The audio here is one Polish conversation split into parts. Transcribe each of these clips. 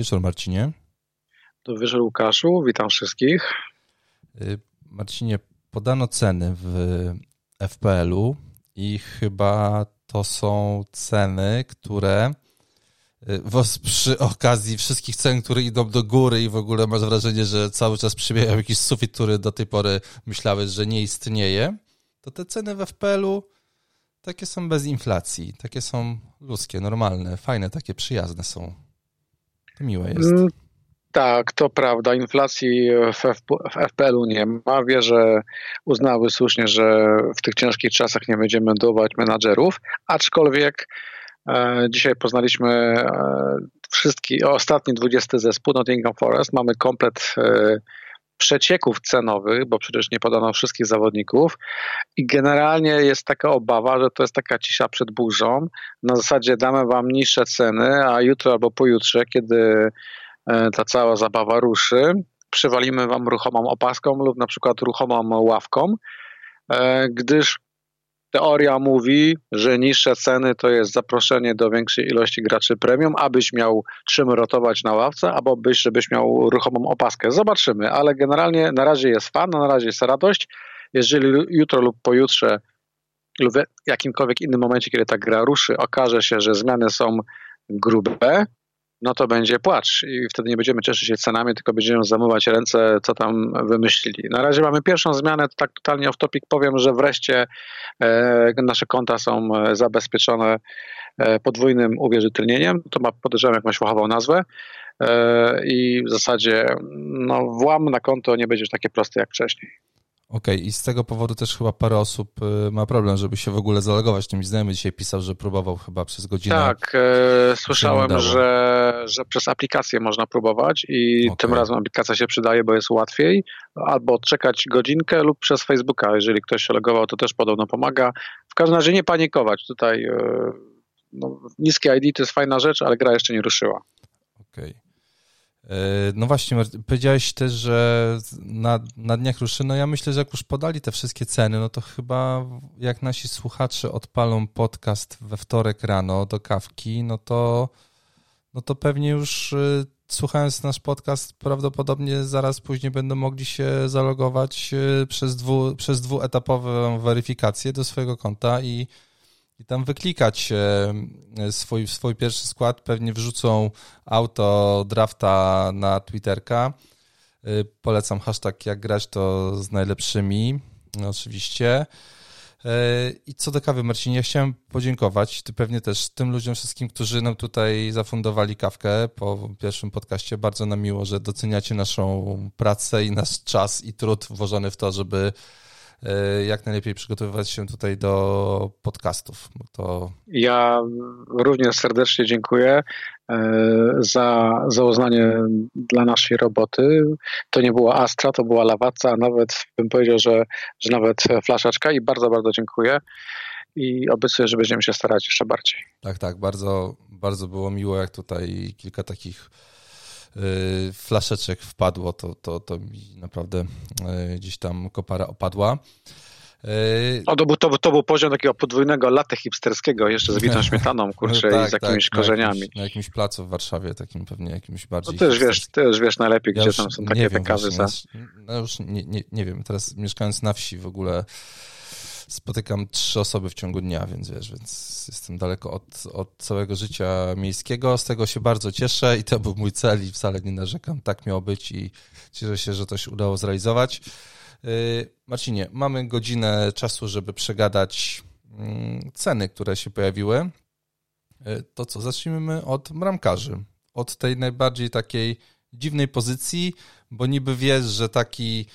wieczór, Marcinie. Dobry wieczór, Łukaszu. Witam wszystkich. Y, Marcinie, podano ceny w FPL-u i chyba to są ceny, które y, przy okazji wszystkich cen, które idą do góry i w ogóle masz wrażenie, że cały czas przybiegają jakiś sufit, który do tej pory myślałeś, że nie istnieje, to te ceny w FPL-u takie są bez inflacji, takie są ludzkie, normalne, fajne, takie przyjazne są. Miłe jest. Mm, tak, to prawda. Inflacji w, FPL-u nie ma. Wie, że uznały słusznie, że w tych ciężkich czasach nie będziemy dołować menadżerów, aczkolwiek e, dzisiaj poznaliśmy e, wszystki, ostatni 20 zespół Nottingham Forest. Mamy komplet e, przecieków cenowych, bo przecież nie podano wszystkich zawodników i generalnie jest taka obawa, że to jest taka cisza przed burzą. Na zasadzie damy wam niższe ceny, a jutro albo pojutrze, kiedy e, ta cała zabawa ruszy, przywalimy wam ruchomą opaską lub na przykład ruchomą ławką, e, gdyż Teoria mówi, że niższe ceny to jest zaproszenie do większej ilości graczy premium, abyś miał czym rotować na ławce, albo byś, żebyś miał ruchomą opaskę. Zobaczymy, ale generalnie na razie jest fan, na razie jest radość. Jeżeli jutro lub pojutrze lub w jakimkolwiek innym momencie, kiedy ta gra ruszy, okaże się, że zmiany są grube, no to będzie płacz i wtedy nie będziemy cieszyć się cenami, tylko będziemy zamywać ręce, co tam wymyślili. Na razie mamy pierwszą zmianę, to tak totalnie off topic powiem, że wreszcie e, nasze konta są e, zabezpieczone e, podwójnym uwierzytelnieniem. To ma, podejrzewam, jakąś fachową nazwę e, i w zasadzie no, włam na konto nie będzie takie proste jak wcześniej. Okej, okay. i z tego powodu też chyba parę osób y, ma problem, żeby się w ogóle zalogować. Tym znajomy dzisiaj pisał, że próbował chyba przez godzinę. Tak, e, słyszałem, że, że przez aplikację można próbować i okay. tym razem aplikacja się przydaje, bo jest łatwiej. Albo czekać godzinkę lub przez Facebooka. Jeżeli ktoś się logował, to też podobno pomaga. W każdym razie nie panikować. Tutaj e, no, niskie ID to jest fajna rzecz, ale gra jeszcze nie ruszyła. Okej. Okay. E, no właśnie, powiedziałeś też, że na, na dniach ruszy. No ja myślę, że jak już podali te wszystkie ceny, no to chyba jak nasi słuchacze odpalą podcast we wtorek rano do kawki, no to, no to pewnie już e, słuchając nasz podcast, prawdopodobnie zaraz później będą mogli się zalogować e, przez, dwu, przez dwuetapową weryfikację do swojego konta i i tam wyklikać e, swój, swój pierwszy skład. Pewnie wrzucą auto drafta na Twitterka. E, polecam hashtag jak grać to z najlepszymi, no, oczywiście. E, I co do kawy, Marcinie, chciałem podziękować. Ty pewnie też tym ludziom wszystkim, którzy nam tutaj zafundowali kawkę po pierwszym podcaście. Bardzo nam miło, że doceniacie naszą pracę i nasz czas i trud włożony w to, żeby jak najlepiej przygotowywać się tutaj do podcastów. To... Ja również serdecznie dziękuję e, za, za uznanie dla naszej roboty. To nie była Astra, to była Lawaca, a nawet bym powiedział, że, że nawet flaszaczka i bardzo, bardzo dziękuję i obiecuję, że będziemy się starać jeszcze bardziej. Tak, tak, bardzo, bardzo było miło, jak tutaj kilka takich flaszeczek wpadło, to, to, to mi naprawdę y, gdzieś tam kopara opadła. Y, o, to, był, to, to był poziom takiego podwójnego latte hipsterskiego, jeszcze z bitą śmietaną, kurczę, no tak, i z jakimiś tak, korzeniami. Na jakimś, na jakimś placu w Warszawie, takim pewnie jakimś bardziej... No ty już wiesz, już wiesz najlepiej, ja gdzie tam są takie kawy. Za... No już nie, nie, nie wiem, teraz mieszkając na wsi w ogóle spotykam trzy osoby w ciągu dnia, więc wiesz, więc jestem daleko od, od całego życia miejskiego. Z tego się bardzo cieszę i to był mój cel i wcale nie narzekam. Tak miało być i cieszę się, że to się udało zrealizować. Y, Marcinie, mamy godzinę czasu, żeby przegadać mm, ceny, które się pojawiły. Y, to co, zacznijmy od bramkarzy. Od tej najbardziej takiej dziwnej pozycji, bo niby wiesz, że taki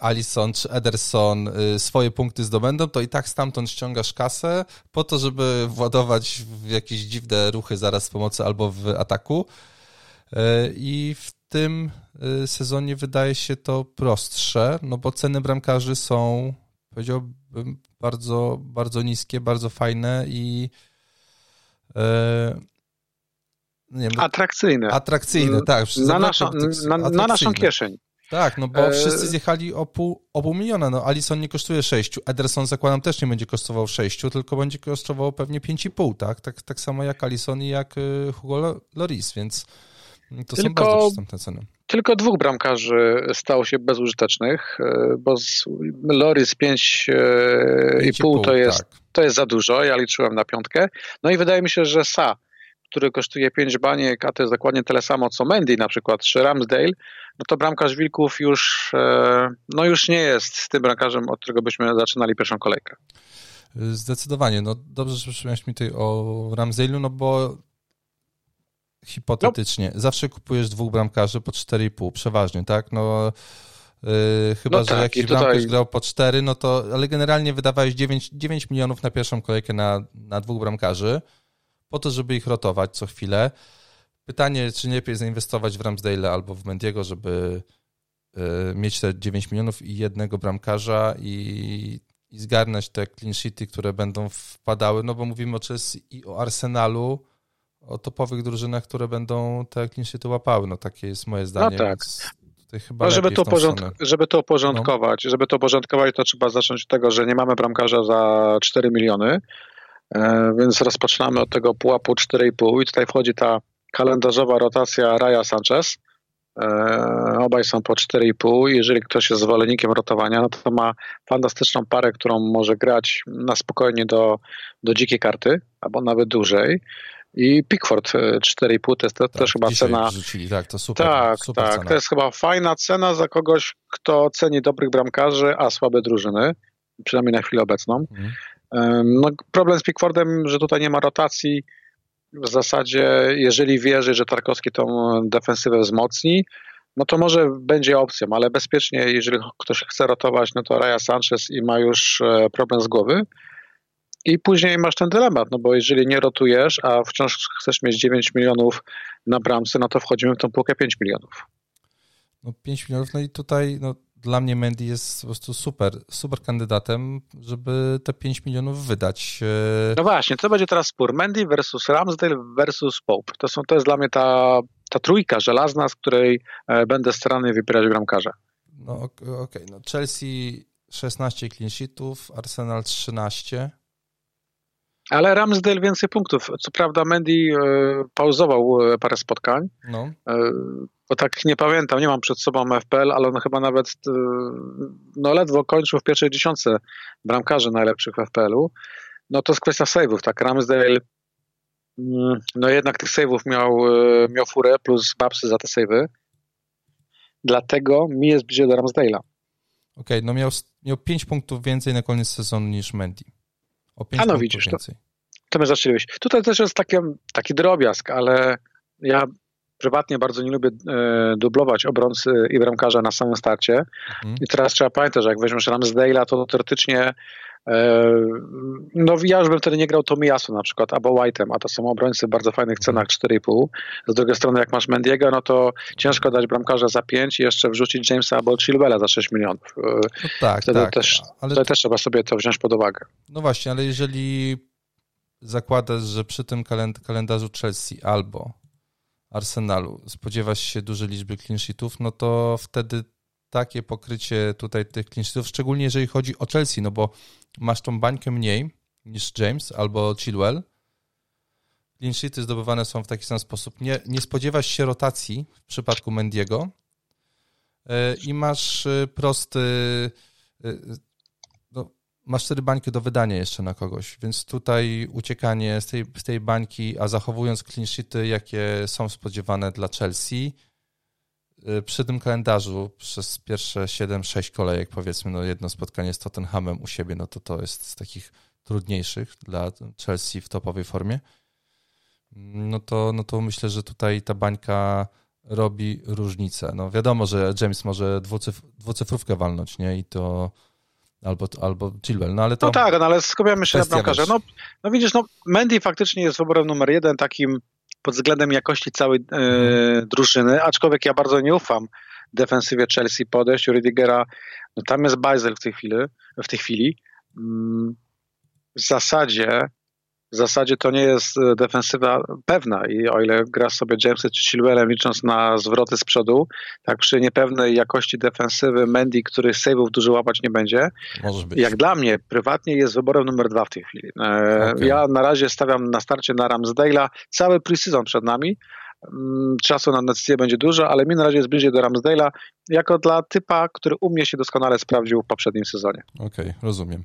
Alison czy Ederson y, swoje punkty zdobędą, to i tak stamtąd ściągasz kasę po to, żeby władować w jakieś dziwne ruchy zaraz w pomocy albo w ataku. Y, I w tym sezonie wydaje się to prostsze, no bo ceny bramkarzy są, powiedziałbym, bardzo, bardzo niskie, bardzo fajne i nie wiem, atrakcyjne. Atrakcyjne, mm, tak. Na, naszą, na, na, naszą kieszeń. Tak, no bo e... wszyscy zjechali o pół, o pół miliona. No Alison nie kosztuje 6. Ederson zakładam też nie będzie kosztował 6, tylko będzie kosztował pewnie 5,5, tak? tak? Tak samo jak Alison i jak y, Hugo Loris, więc To tylko, są bardzo przystępne ceny. Tylko dwóch bramkarzy stało się bezużytecznych, e, bo z Loris 5,5 to, jest, tak. to jest za dużo, ja liczyłem na piątkę. No i wydaje mi się, że Sa, który kosztuje 5 baniek, a to jest dokładnie tyle samo co Mendy na przykład, czy Ramsdale, no to bramkarz Wilków już, e, no już nie jest tym bramkarzem, od którego byśmy zaczynali pierwszą kolejkę. Zdecydowanie. No dobrze, że przypomniałeś mi tutaj o Ramsdale'u, no bo hipotetycznie, no. zawsze kupujesz dwóch bramkarzy po 4,5, przeważnie, tak? No yy, chyba, no że tak, jakiś tutaj... bramkarz grał po 4, no to, ale generalnie wydawałeś 9, 9 milionów na pierwszą kolejkę na, na dwóch bramkarzy, po to, żeby ich rotować co chwilę. Pytanie, czy nie lepiej zainwestować w Ramsdale albo w Mendiego, żeby yy, mieć te 9 milionów i jednego bramkarza i, i zgarnąć te clean sheety, które będą wpadały, no bo mówimy o Chelsea i o Arsenalu, o topowych drużynach, które będą te clean łapały. No takie jest moje zdanie. No tak. no, żeby, to żeby to uporządkować, no. żeby to uporządkować, to trzeba zacząć od tego, że nie mamy bramkarza za 4 miliony, e, więc rozpoczynamy od tego pułapu 4,5 i tutaj wchodzi ta kalendarzowa rotacja Raya Sanchez. E, obaj są po 4,5. Jeżeli ktoś jest zwolennikiem rotowania, no to ma fantastyczną parę, którą może grać na spokojnie do, do dzikiej karty, albo nawet dłużej. I Pickford 4,5 e, to jest tak, też chyba cena. Rzucili, tak, to super. Tak, super tak. Cena. To jest chyba fajna cena za kogoś, kto ceni dobrych bramkarzy, a słabe drużyny, przynajmniej na chwilę obecną. Mhm. No, problem z Pickfordem, że tutaj nie ma rotacji. W zasadzie, jeżeli wierzy, że Tarkowski tą defensywę wzmocni, no to może będzie opcją, ale bezpiecznie, jeżeli ktoś chce rotować, no to Raya Sanchez i ma już e, problem z głowy. I później masz ten dylemat, no bo jeżeli nie rotujesz, a wciąż chcesz mieć 9 milionów na bramce, no to wchodzimy w tą półkę 5 milionów. No 5 milionów, no i tutaj no, dla mnie Mendy jest po prostu super, super kandydatem, żeby te 5 milionów wydać. E, no właśnie, to będzie teraz spór. Mendy versus Ramsdale versus Pope. To, są, to jest dla mnie ta, ta trójka żelazna, z której e, będę starany wybierać bramkarza. No okej, okay. no Chelsea 16 clean sheetów, Arsenal 13, ale Ramsdale więcej punktów. Co prawda Mendy e, pauzował e, parę spotkań. No. E, bo tak nie pamiętam, nie mam przed sobą FPL, ale on chyba nawet no ledwo kończył w pierwszej dziesiątce bramkarzy najlepszych w FPL-u. No to jest kwestia save'ów, tak? Ramsdale mm, no jednak tych save'ów miał, miał furę plus babsy za te save'y. Dlatego mi jest bliżej do Ramsdale'a. Okej, okay, no miał, miał 5 punktów więcej na koniec sezonu niż Mendy. O 5 A no widzisz, to, to my zaczęliśmy. Tutaj też jest taki, taki drobiazg, ale ja prywatnie bardzo nie lubię e, dublować obrońcy i bramkarza na samym starcie. Mhm. I teraz trzeba pamiętać, że jak weźmiesz Ramsdale'a, to teoretycznie no ja już bym wtedy nie grał Tomiasu na przykład, albo White'em, a to są obrońcy w bardzo fajnych cenach 4,5. Z drugiej strony jak masz Mendiego, no to ciężko dać bramkarza za 5 i jeszcze wrzucić Jamesa albo Chilwella za 6 milionów. E, no tak, wtedy tak. Też, ale to... też trzeba sobie to wziąć pod uwagę. No właśnie, ale jeżeli zakładasz, że przy tym kalendarzu Chelsea albo Arsenalu spodziewasz się dużej liczby clean sheetów, no to wtedy takie pokrycie tutaj tych clean sheetów, szczególnie jeżeli chodzi o Chelsea, no bo masz tą bańkę mniej niż James albo Chilwell. Clean sheety zdobywane są w taki sam sposób. Nie, nie spodziewasz się rotacji w przypadku Mendiego e, i masz e, prosty e, masz cztery bańki do wydania jeszcze na kogoś, więc tutaj uciekanie z tej, z tej bańki, a zachowując clean jakie są spodziewane dla Chelsea, przy tym kalendarzu przez pierwsze 7-6 kolejek, powiedzmy, no jedno spotkanie z Tottenhamem u siebie, no to to jest z takich trudniejszych dla Chelsea w topowej formie, no to, no to myślę, że tutaj ta bańka robi różnicę. No wiadomo, że James może dwucyf dwucyfrówkę walnąć, nie? I to albo, albo Chilwell, no ale to... No tak, no ale skupiamy się na bramkarze. No, no widzisz, no Mendy faktycznie jest wyborem numer jeden takim pod względem jakości całej e, mhm. drużyny, aczkolwiek ja bardzo nie ufam defensywie Chelsea podejść Rüdigera, no tam jest Basel w tej chwili, w tej chwili. Mm, w zasadzie w zasadzie to nie jest e, defensywa pewna i o ile gra sobie Jamesem czy Chilwellem licząc na zwroty z przodu, tak przy niepewnej jakości defensywy Mendy, który save'ów dużo łapać nie będzie, jak dla mnie prywatnie jest wyborem numer dwa w tej chwili. E, okay. Ja na razie stawiam na starcie na Ramsdale'a, cały preseason przed nami, mm, czasu na decyzję będzie dużo, ale mi na razie jest bliżej do Ramsdale'a jako dla typa, który u mnie się doskonale sprawdził w poprzednim sezonie. Okej, okay, rozumiem.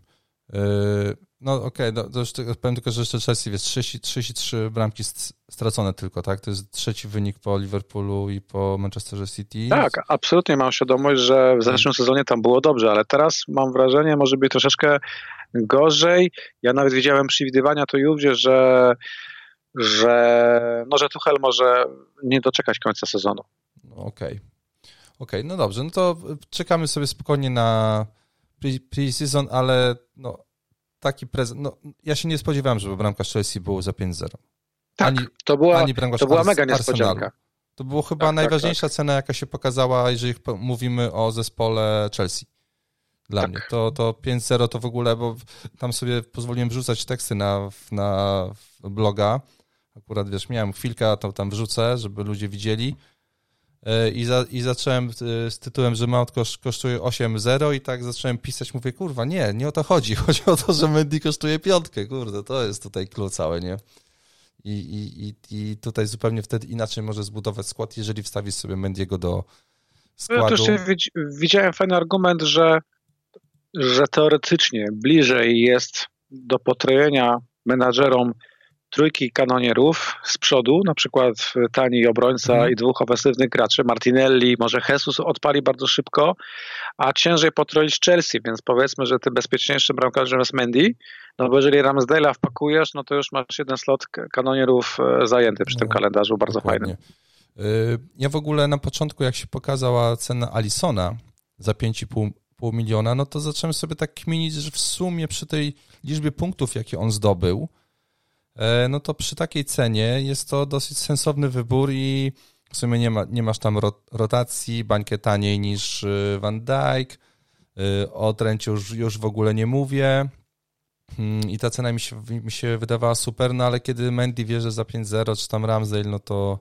Yy, no okej, okay, no, to powiem tylko, że jeszcze Chelsea jest 33 bramki stracone tylko, tak? To jest trzeci wynik po Liverpoolu i po Manchesterze City. Tak, absolutnie mam świadomość, że w zeszłym sezonie tam było dobrze, ale teraz mam wrażenie, może być troszeczkę gorzej. Ja nawet widziałem przewidywania to Juwie, że że, no, że Tuchel może nie doczekać końca sezonu. Okej. Okay. Okej, okay, no dobrze, no to czekamy sobie spokojnie na pre-season, ale no, taki prezent, no, ja się nie spodziewałem, żeby bramka Chelsea było za 5-0. Tak, ani, to była, ani to była mega niespodzianka. To było chyba tak, tak najważniejsza tak, tak. cena, jaka się pokazała, jeżeli mówimy o zespole Chelsea. Dla tak. mnie. To, to 5-0 to w ogóle, bo tam sobie pozwoliłem wrzucać teksty na, na bloga. Akurat wiesz, miałem chwilkę, to tam wrzucę, żeby ludzie widzieli. E, I, za, I zacząłem e, z tytułem, że Mount kosztuje 8-0 i tak zacząłem pisać, mówię, kurwa, nie, nie o to chodzi. Chodzi o to, że Mendy kosztuje piątkę, kurde, to jest tutaj klucz cały, nie? I, i, i, I tutaj zupełnie wtedy inaczej może zbudować skład, jeżeli wstawisz sobie Mendiego do składu. Ja też widziałem fajny argument, że, że teoretycznie bliżej jest do potrojenia menadżerom trójki kanonierów z przodu, na przykład tani obrońca mm. i dwóch ofensywnych graczy, Martinelli, może Jesus odpali bardzo szybko, a ciężej potroić Chelsea, więc powiedzmy, że ty bezpieczniejszym bramkarzem jest Mendy, no bo jeżeli Ramsdale'a wpakujesz, no to już masz jeden slot kanonierów e, zajęty przy no, tym kalendarzu, bardzo dokładnie. fajnym. Ja w ogóle na początku, jak się pokazała cena Alisona za 5,5 miliona, no to zacząłem sobie tak kminić, że w sumie przy tej liczbie punktów, jakie on zdobył, E, no to przy takiej cenie jest to dosyć sensowny wybór i w sumie nie, ma, nie masz tam rotacji, bańkę taniej niż y, Van Dijk, y, o Trencie już, już w ogóle nie mówię. Hmm, i ta cena mi się, mi się wydawała super, no ale kiedy Mendy wierzy za 5-0 czy tam Ramsdale, no to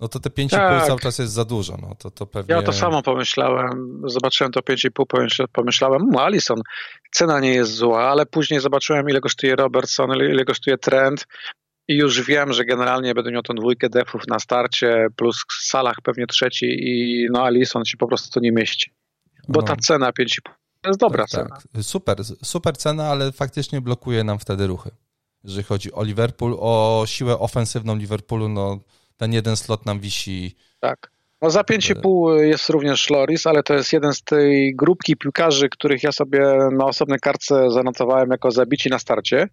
no to te 5,5 tak. cały czas jest za dużo. No to, to pewnie... Ja to samo pomyślałem. Zobaczyłem to 5,5, pomyślałem, mu Alison, cena nie jest zła, ale później zobaczyłem, ile kosztuje Robertson, ile kosztuje Trent i już wiem, że generalnie będę miał tą dwójkę defów na starcie, plus w salach pewnie trzeci i no Alison się po prostu nie mieści. Bo no. ta cena 5,5 to jest dobra tak, cena. Tak. Super, super cena, ale faktycznie blokuje nam wtedy ruchy. Jeżeli chodzi o Liverpool, o siłę ofensywną Liverpoolu, no ten jeden slot nam wisi. Tak. No za 5,5 jest również Loris, ale to jest jeden z tej grupki piłkarzy, których ja sobie na osobnej kartce zanotowałem jako zabici na starcie,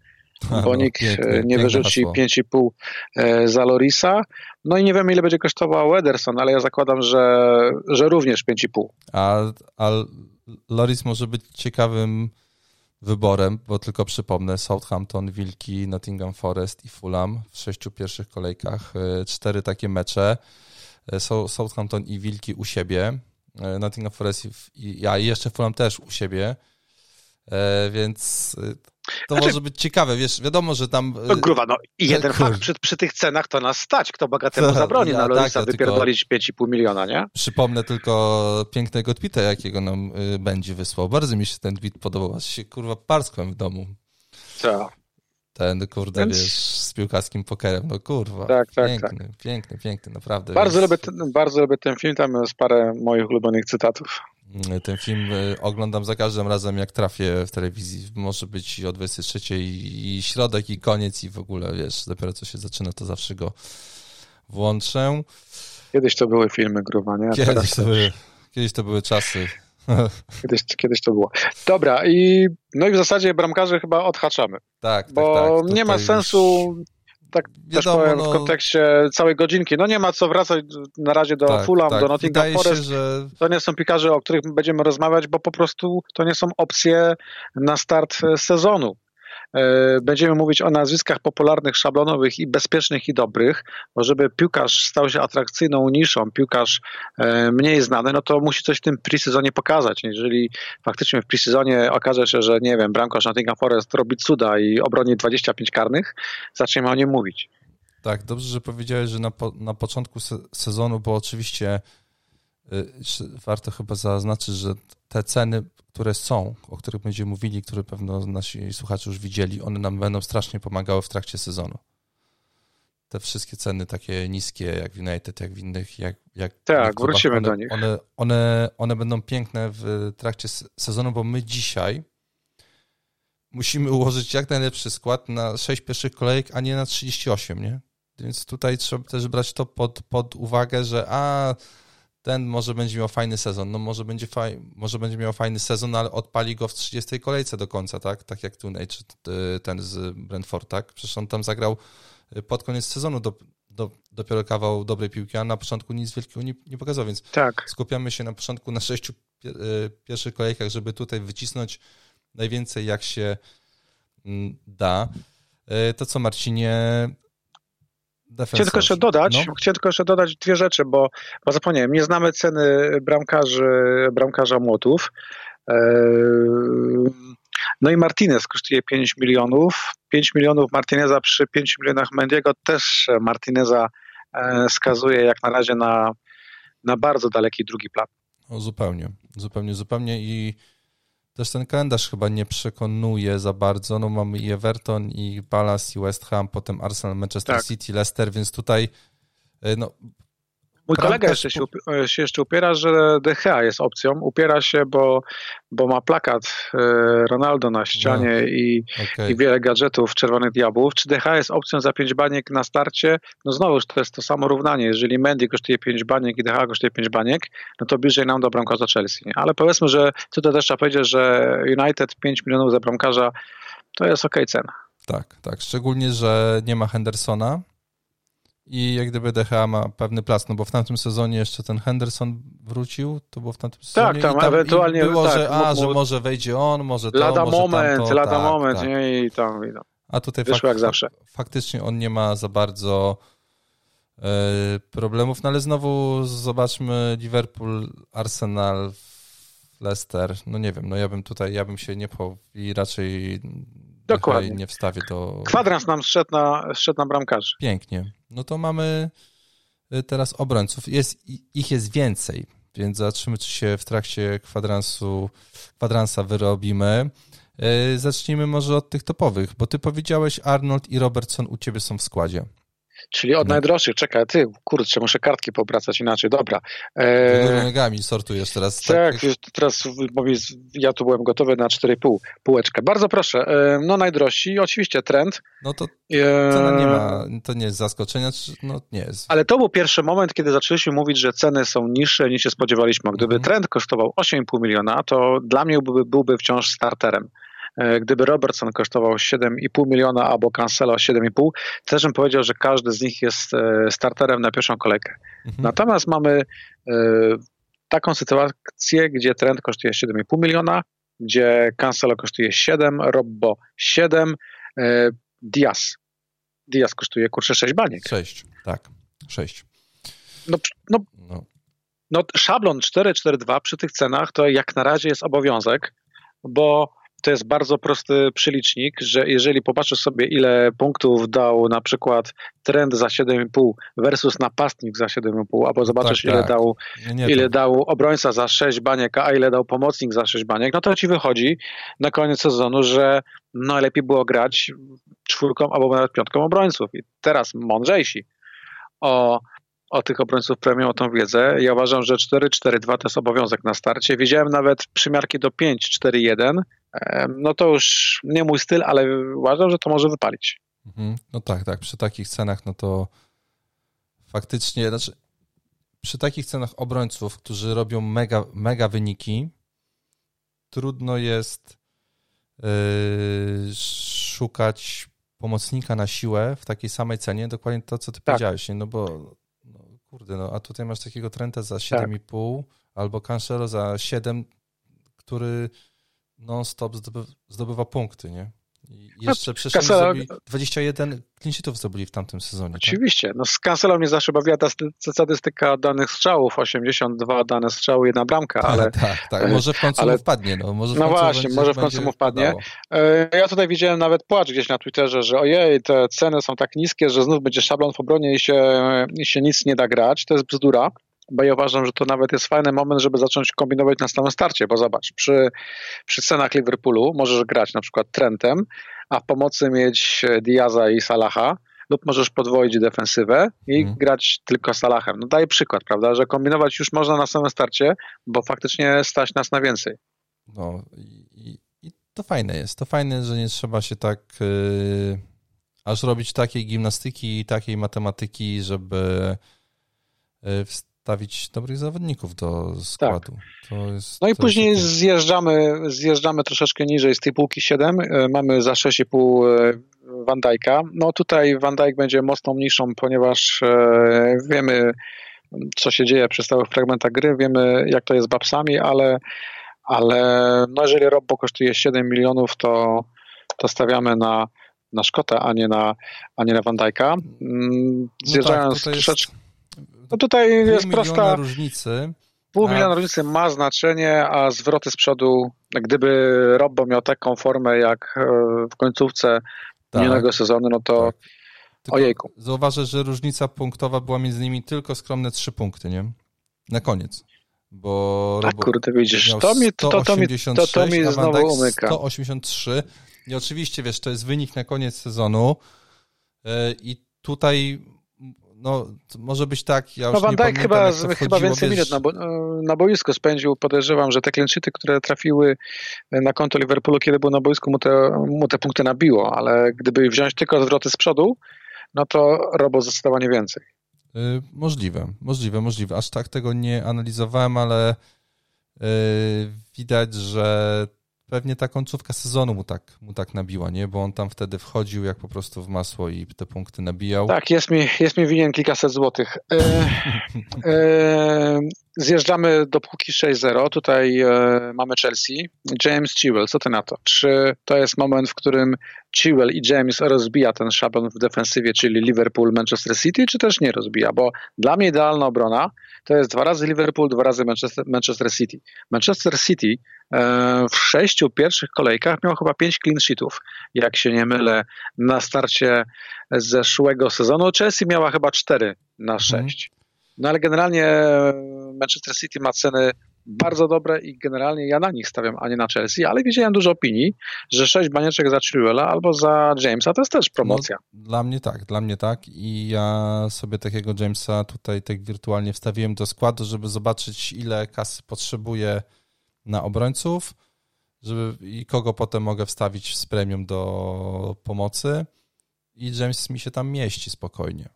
A, bo no, nikt piękne, nie wyrzuci 5,5 e, za Lorisa. No i nie wiem, ile będzie kosztował Ederson, ale ja zakładam, że, że również 5,5. A, a Loris może być ciekawym wyborem, bo tylko przypomnę, Southampton, Wilki, Nottingham Forest i Fulham w sześciu pierwszych kolejkach. E, cztery takie mecze. E, Southampton i Wilki u siebie. E, Nottingham Forest i ja i jeszcze Fulham też u siebie. Więc to znaczy, może być ciekawe, wiesz, wiadomo, że tam... No gruwa, no i jeden kur... fakt, przy, przy, tych cenach to nas stać, kto bogatemu zabroni ja, na Lorisa tak, wypierdolić tylko... 5,5 miliona, nie? Przypomnę tylko pięknego tweeta, jakiego nam y, będzie wysłał. Bardzo mi się ten tweet podobał, aż się kurwa parskłem w domu. Co? Ten, kurde, Więc... wiesz, z piłkarskim pokerem, no kurwa. Tak, tak, piękny, tak. piękny, piękny, naprawdę. Bardzo, Więc... lubię ten, bardzo lubię ten film, tam jest parę moich ulubionych cytatów. Ten film y, oglądam za każdym razem, jak trafię w telewizji. Może być o 23 i, i środek, i koniec, i w ogóle, wiesz, dopiero co się zaczyna, to zawsze go włączę. Kiedyś to były filmy gruba, nie? Kiedyś to, były, kiedyś to były czasy. Kiedyś, kiedyś to było. Dobra, i no i w zasadzie bramkarze chyba odhaczamy. Tak, tak bo tak, nie ma sensu tak Wiadomo, też powiem no... w kontekście całej godzinki. No nie ma co wracać na razie do tak, Fulham, tak. do Nottingham Wydaje Forest. Się, że... To nie są piłkarze, o których będziemy rozmawiać, bo po prostu to nie są opcje na start sezonu. E, będziemy mówić o nazwiskach popularnych, szablonowych i bezpiecznych i dobrych, bo żeby piłkarz stał się atrakcyjną niszą, piłkarz e, mniej znany, no to musi coś w tym pre-sezonie pokazać. Jeżeli faktycznie w pre-sezonie okaże się, że nie wiem, bramkarz Nottingham Forest robi cuda i obroni 25 karnych, zaczniemy o nim mówić. Tak, dobrze, że powiedziałeś, że na, po, na początku se sezonu, bo oczywiście warto chyba zaznaczyć, że te ceny które są, o których będziemy mówili, które pewno nasi słuchacze już widzieli, one nam będą strasznie pomagały w trakcie sezonu. te wszystkie ceny takie niskie, jak w United, jak w innych, jak, jak Tak, wrócimy one, do nich. One, one, one będą piękne w trakcie sezonu, bo my dzisiaj musimy ułożyć jak najlepszy skład na 6 pierwszych kolejek, a nie na 38, nie? Więc tutaj trzeba też brać to pod, pod uwagę, że a ten może będzie miał fajny sezon, no może będzie, faj, może będzie miał fajny sezon, ale odpali go w 30 kolejce do końca, tak? Tak jak Tuney, czy ten z Brentford, tak? Przecież on tam zagrał y, pod koniec sezonu do, do, dopiero kawał dobrej piłki, a na początku nic wielkiego nie, nie pokazał, więc tak. skupiamy się na początku na sześciu y, pierwszych kolejkach, żeby tutaj wycisnąć najwięcej jak się mm, da. Y, to co Marcinie, Chciałem tylko jeszcze dodać, no. chciałem tylko jeszcze dodać dwie rzeczy, bo, bo zapomniałem, nie znamy ceny bramkarzy, bramkarza młotów. E, no i Martinez kosztuje 5 milionów. 5 milionów Martineza przy 5 milionach Mendiego też Martineza e, skazuje jak na razie na, na bardzo daleki drugi plan. O, zupełnie, zupełnie, zupełnie i też ten kalendarz chyba nie przekonuje za bardzo. No mamy i Everton, i Palace, i West Ham, potem Arsenal, Manchester tak. City, Leicester, więc tutaj e, no, Mój kolega jeszcze się, e, się, jeszcze upiera, że DH jest opcją. Upiera się, bo, bo ma plakat e, Ronaldo na ścianie no, i, okay. i wiele gadżetów Czerwonych Diabłów. Czy DH jest opcją za 5 baniek na starcie? No znowuż to jest to samo równanie. Jeżeli Mendy kosztuje 5 baniek i DH kosztuje 5 baniek, no to bliżej nam do bramkarza Chelsea. Ale powiedzmy, że tutaj też trzeba powiedzieć, że United 5 milionów za bramkarza to jest ok cena. Tak, tak. Szczególnie, że nie ma Hendersona, i jak gdyby DHA ma pewny plac, no bo w tamtym sezonie jeszcze ten Henderson wrócił, to było w tamtym tak, sezonie. Tak, tam, tam ewentualnie było, tak, że, a, że może wejdzie on, może to, Lada może moment, tamto, lada tak, moment, tak. nie, i tam, i tam. A tutaj Wyszło jak zawsze. faktycznie on nie ma za bardzo e, problemów, no ale znowu zobaczmy Liverpool, Arsenal, Leicester, no nie wiem, no ja bym tutaj, ja bym się nie pchał i raczej Dokładnie. nie wstawię do... Kwadrans nam zszedł na, zszedł na bramkarzy. Pięknie. No to mamy y, teraz obrońców. Jest, ich jest więcej, więc zobaczymy, czy się w trakcie kwadransu, kwadransa wyrobimy. Y, zacznijmy może od tych topowych, bo ty powiedziałeś Arnold i Robertson u ciebie są w składzie. Czyli od no. najdroższych. Czekaj, ty, kurczę, muszę kartki pobracać inaczej. Dobra. E... nogami sortujesz teraz. Tak, tak teraz ja tu byłem gotowy na 4,5 półeczkę. Bardzo proszę. E, no najdrożsi, oczywiście trend. No to e, cena nie ma, to nie jest zaskoczenia, no nie jest. Ale to był pierwszy moment, kiedy zaczęliśmy mówić, że ceny są niższe niż się spodziewaliśmy. Gdyby mhm. trend kosztował 8,5 miliona, to dla mnie byłby, byłby wciąż starterem. E, gdyby Robertson kosztował 7,5 miliona albo Cancelo 7,5, też bym powiedział, że każdy z nich jest e, starterem na pierwszą kolejkę. Mhm. Natomiast mamy e, taką sytuację, gdzie trend kosztuje 7,5 miliona, gdzie Cancelo kosztuje 7, Robbo 7, Diaz. Diaz kosztuje kurczę 6 baniek. 6, tak, 6. No, no, no. no szablon 4-4-2 przy tych cenach to jak na razie jest obowiązek, bo to jest bardzo prosty przylicznik, że jeżeli popatrzysz sobie, ile punktów dał na przykład trend za 7,5 versus napastnik za 7,5, albo zobaczysz, tak, ile, tak. Dał, nie, ile dał obrońca za 6 baniek, a ile dał pomocnik za 6 baniek, no to ci wychodzi na koniec sezonu, że najlepiej było grać czwórką albo nawet piątką obrońców. I teraz mądrzejsi o o tych obrońców premium, o tą wiedzę. Ja uważam, że 4-4-2 to jest obowiązek na starcie. Widziałem nawet przymiarki do 5-4-1. No to już nie mój styl, ale uważam, że to może wypalić. Mhm. No tak, tak. Przy takich cenach, no to faktycznie, znaczy przy takich cenach obrońców, którzy robią mega, mega wyniki, trudno jest yy, szukać pomocnika na siłę w takiej samej cenie, dokładnie to, co ty tak. powiedziałeś, no bo Kurde, no a tutaj masz takiego Trenta za 7,5 tak. albo Cancelo za 7, który non-stop zdobywa, zdobywa punkty, nie? I no, jeszcze przecież Cancelo... 21 clean zdobyli w tamtym sezonie. Tak? Oczywiście. Tak? No z Cancelą mnie zawsze bawiła ta statystyka danych strzałów, 82 dane strzały, jedna bramka, ale... tak, tak. Może w końcu ale... mu wpadnie. No, może no właśnie, będzie, może w końcu mu wpadnie. E, ja tutaj widziałem nawet płacz gdzieś na Twitterze, że ojej, te ceny są tak niskie, że znów będzie szablon w obronie i się, i się nic nie da grać. To jest bzdura bo ja uważam, że to nawet jest fajny moment, żeby zacząć kombinować na stałym starcie, bo zobacz, przy, przy cenach Liverpoolu możesz grać na przykład Trentem, a w pomocy mieć Diaza i Salaha, lub możesz podwoić defensywę i hmm. grać tylko Salahem. No daję przykład, prawda, że kombinować już można na samym starcie, bo faktycznie stać nas na więcej. No i, i to fajne jest. To fajne, że nie trzeba się tak yy, aż robić takiej gimnastyki i takiej matematyki, żeby yy, wstawić dobrych zawodników do składu. Tak. Jest, no i później zjeżdżamy, zjeżdżamy troszeczkę niżej z tej półki 7. Yy, mamy za 6,5 yy, Van Dijk'a. No tutaj Van Dijk będzie mocną niższą, ponieważ yy, wiemy, co się dzieje przy stałych fragmentach gry, wiemy, jak to jest z Babsami, ale ale no jeżeli Robbo kosztuje 7 milionów, to, to stawiamy na, na Szkotę, a nie na, a nie na Van Dijk'a. Mm, zjeżdżając no tak, troszeczkę... No tutaj jest prosta... różnicy. Pół miliona różnicy ma znaczenie, a zwroty z przodu, gdyby Robbo miał taką formę jak e, w końcówce tak, minionego sezonu, no to tak. Tylko ojejku. Zauważę, że różnica punktowa była między nimi tylko skromne 3 punkty, nie? Na koniec bo A kurde, widzisz, to mi, to, to, mi, to, to mi znowu umyka. 183 i oczywiście, wiesz, to jest wynik na koniec sezonu e, i tutaj no, może być tak, ja już no, Van Dijk chyba, chyba więcej wiesz... minut na, bo, na boisku spędził, podejrzewam, że te klienczyty, które trafiły na konto Liverpoolu, kiedy był na boisku, mu te, mu te punkty nabiło, ale gdyby wziąć tylko zwroty z przodu, no to Robo zdecydowanie więcej. Y, możliwe, możliwe, możliwe. Aż tak tego nie analizowałem, ale y, widać, że pewnie ta końcówka sezonu mu tak, mu tak nabiła, nie? Bo on tam wtedy wchodził jak po prostu w masło i te punkty nabijał. Tak, jest mi, jest mi winien kilkaset złotych. E, e, zjeżdżamy do półki 6-0. Tutaj e, mamy Chelsea. James Chilwell, co ty na to? Czy to jest moment, w którym Chilwell i James rozbija ten szablon w defensywie, czyli Liverpool, Manchester City, czy też nie rozbija? Bo dla mnie idealna obrona to jest dwa razy Liverpool, dwa razy Manchester, Manchester City. Manchester City e, w sześciu pierwszych kolejkach miał chyba pięć clean sheetów, jak się nie mylę, na starcie zeszłego sezonu. Chelsea miała chyba cztery na sześć. Mhm. No ale generalnie Manchester City ma ceny bardzo dobre i generalnie ja na nich stawiam, a nie na Chelsea, ale widziałem dużo opinii, że sześć banieczek za Chilwella albo za Jamesa to jest też promocja. No, dla mnie tak, dla mnie tak i ja sobie takiego Jamesa tutaj tak wirtualnie wstawiłem do składu, żeby zobaczyć ile kasy potrzebuję na obrońców żeby, i kogo potem mogę wstawić z premium do pomocy i James mi się tam mieści spokojnie.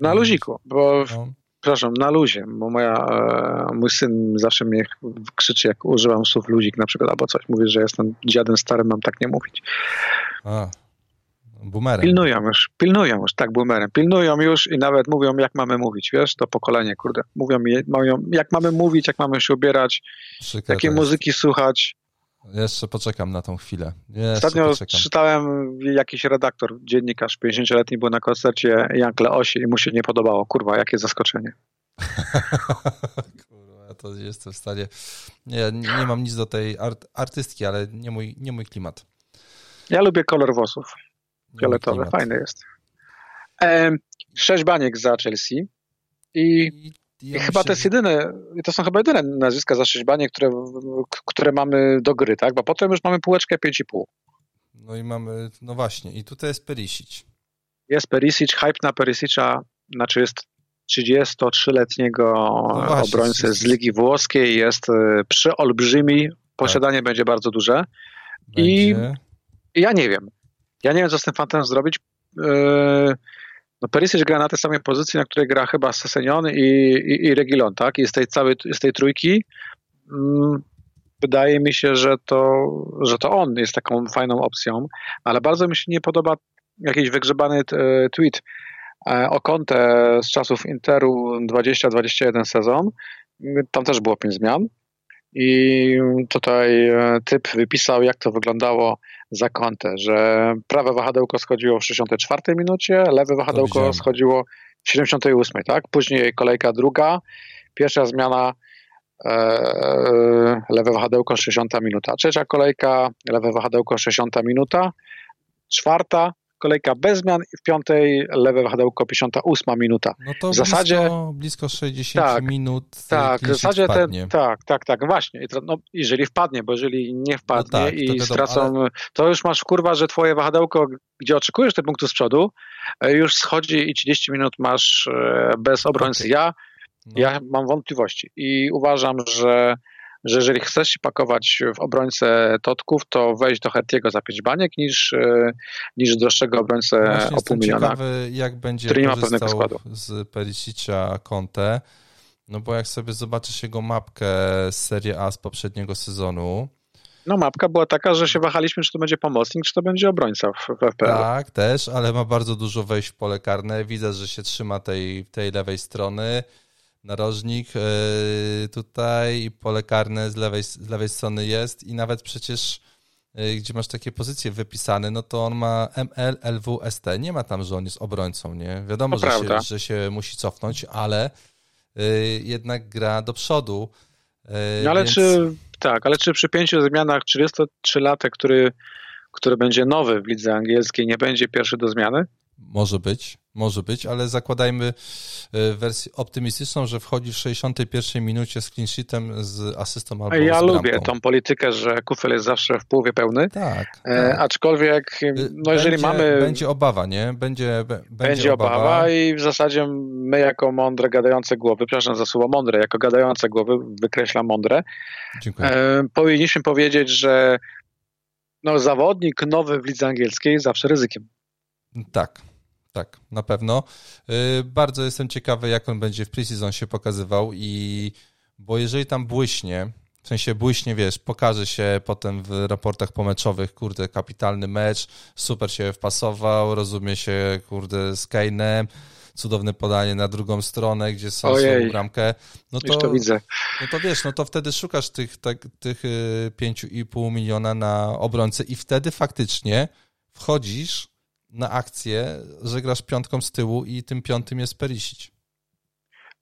Na luziku, bo no przepraszam, na luzie, bo moja, e, mój syn zawsze mnie krzyczy, jak używam słów luzik na przykład, albo coś. Mówi, że jestem dziadem starym, mam tak nie mówić. A, boomerem. Pilnują już, pilnują już, tak, boomerem. Pilnują już i nawet mówią, jak mamy mówić, wiesz, to pokolenie, kurde. Mówią, mówią jak mamy mówić, jak mamy się ubierać, Przykre jakie muzyki słuchać. Jeszcze poczekam na tą chwilę. Jeszcze Ostatnio poczekam. czytałem, jakiś redaktor, dziennikarz 50-letni był na koncercie Jankle Osi i mu się nie podobało. Kurwa, jakie zaskoczenie. Kurwa, to jestem w stanie... Nie, nie mam nic do tej art, artystki, ale nie mój, nie mój klimat. Ja lubię kolor włosów. Fioletowy, fajny jest. E, sześć baniek za Chelsea i ja chyba to jest jedyne, to są chyba jedyne nazwiska za sześćbanie, które, które mamy do gry, tak? Bo potem już mamy półeczkę 5,5. No i mamy, no właśnie, i tutaj jest Perisic. Jest Perisic, hype na Perisic'a, znaczy jest 33-letniego no obrońcy z Ligi Włoskiej, jest e, przeolbrzymi, posiadanie tak. będzie bardzo duże. Będzie. I ja nie wiem. Ja nie wiem, co z tym fantem zrobić. Yy, no Perisic gra na tej samej pozycji, na której gra chyba Sesenion i, i, i Regilon, tak? I z tej całej, z tej trójki mm, wydaje mi się, że to, że to on jest taką fajną opcją, ale bardzo mi się nie podoba jakiś wygrzebany e, tweet e, o Conte z czasów Interu 20-21 sezon. Tam też było pięć zmian. I tutaj e, typ wypisał, jak to wyglądało za kątę, że prawe wahadełko schodziło w 64 minucie, lewe wahadełko schodziło w 78, tak? Później kolejka druga, pierwsza zmiana e, lewe wahadełko 60 minuta, trzecia kolejka, lewe wahadełko 60 minuta, czwarta kolejka bez zmian i w piątej lewe wahadełko 58 minuta. No to w zasadzie blisko, blisko 60 tak, minut. Tak, w zasadzie ten, tak, tak, tak, właśnie. No, jeżeli wpadnie, bo jeżeli nie wpadnie no tak, i wiadomo, stracą, ale... to już masz kurwa, że twoje wahadełko, gdzie oczekujesz te punkty z przodu, e, już schodzi i 30 minut masz e, bez obrońcy. Okay. Ja, no. ja mam wątpliwości i uważam, że że jeżeli chcesz się pakować w obrońcę Totków, to weź do Hertiego za 5 baniek niż, e, niż droższego obrońcę Właśnie o pół miliona. ciekawy, jak będzie który nie ma pewnego składu. z Perisicia Conte, no bo jak sobie zobaczysz jego mapkę z Serie A z poprzedniego sezonu, no mapka była taka, że się wahaliśmy, czy to będzie pomocnik, czy to będzie obrońca w, w FPL. Tak, też, ale ma bardzo dużo wejść w pole karne. Widzę, że się trzyma tej, tej lewej strony narożnik e, tutaj, pole karne z lewej, z lewej strony jest i nawet przecież e, gdzie masz takie pozycje wypisane, no to on ma ML, LW, ST. Nie ma tam, że on jest obrońcą, nie? Wiadomo, że się, że się, musi cofnąć, ale y, jednak gra do przodu. No ale więc... czy, tak, ale czy przy pięciu zmianach 33-latek, który, który będzie nowy w lidze angielskiej, nie będzie pierwszy do zmiany? Może być, może być, ale zakładajmy e, wersję optymistyczną, że wchodzi w 61 minucie z clean sheetem z asystą albo Ja lubię tą politykę, że kufel jest zawsze w połowie pełny. Tak. E, tak. aczkolwiek, no będzie, jeżeli mamy. Będzie obawa, nie? Będzie, będzie, będzie obawa. obawa. i w zasadzie my, jako mądre, gadające głowy, przepraszam za słowo mądre, jako gadające głowy, wykreślam mądre, Dziękuję. E, powinniśmy powiedzieć, że no, zawodnik nowy w lidze angielskiej zawsze ryzykiem. Tak, tak, na pewno. Y, bardzo jestem ciekawy, jak on będzie w preseason się pokazywał i bo jeżeli tam błyśnie, w sensie błyśnie, wiesz, pokaże się potem w raportach pomeczowych, kurde, kapitalny mecz, super się wpasował, rozumie się, kurde, z Kane'em, cudowne podanie na drugą stronę, gdzie są swoją bramkę. No to, to widzę. No to wiesz, no to wtedy szukasz tych, tak, tych 5,5 y, miliona na obrońcę i wtedy faktycznie wchodzisz na akcję, że grasz piątką z tyłu i tym piątym jest Perisic.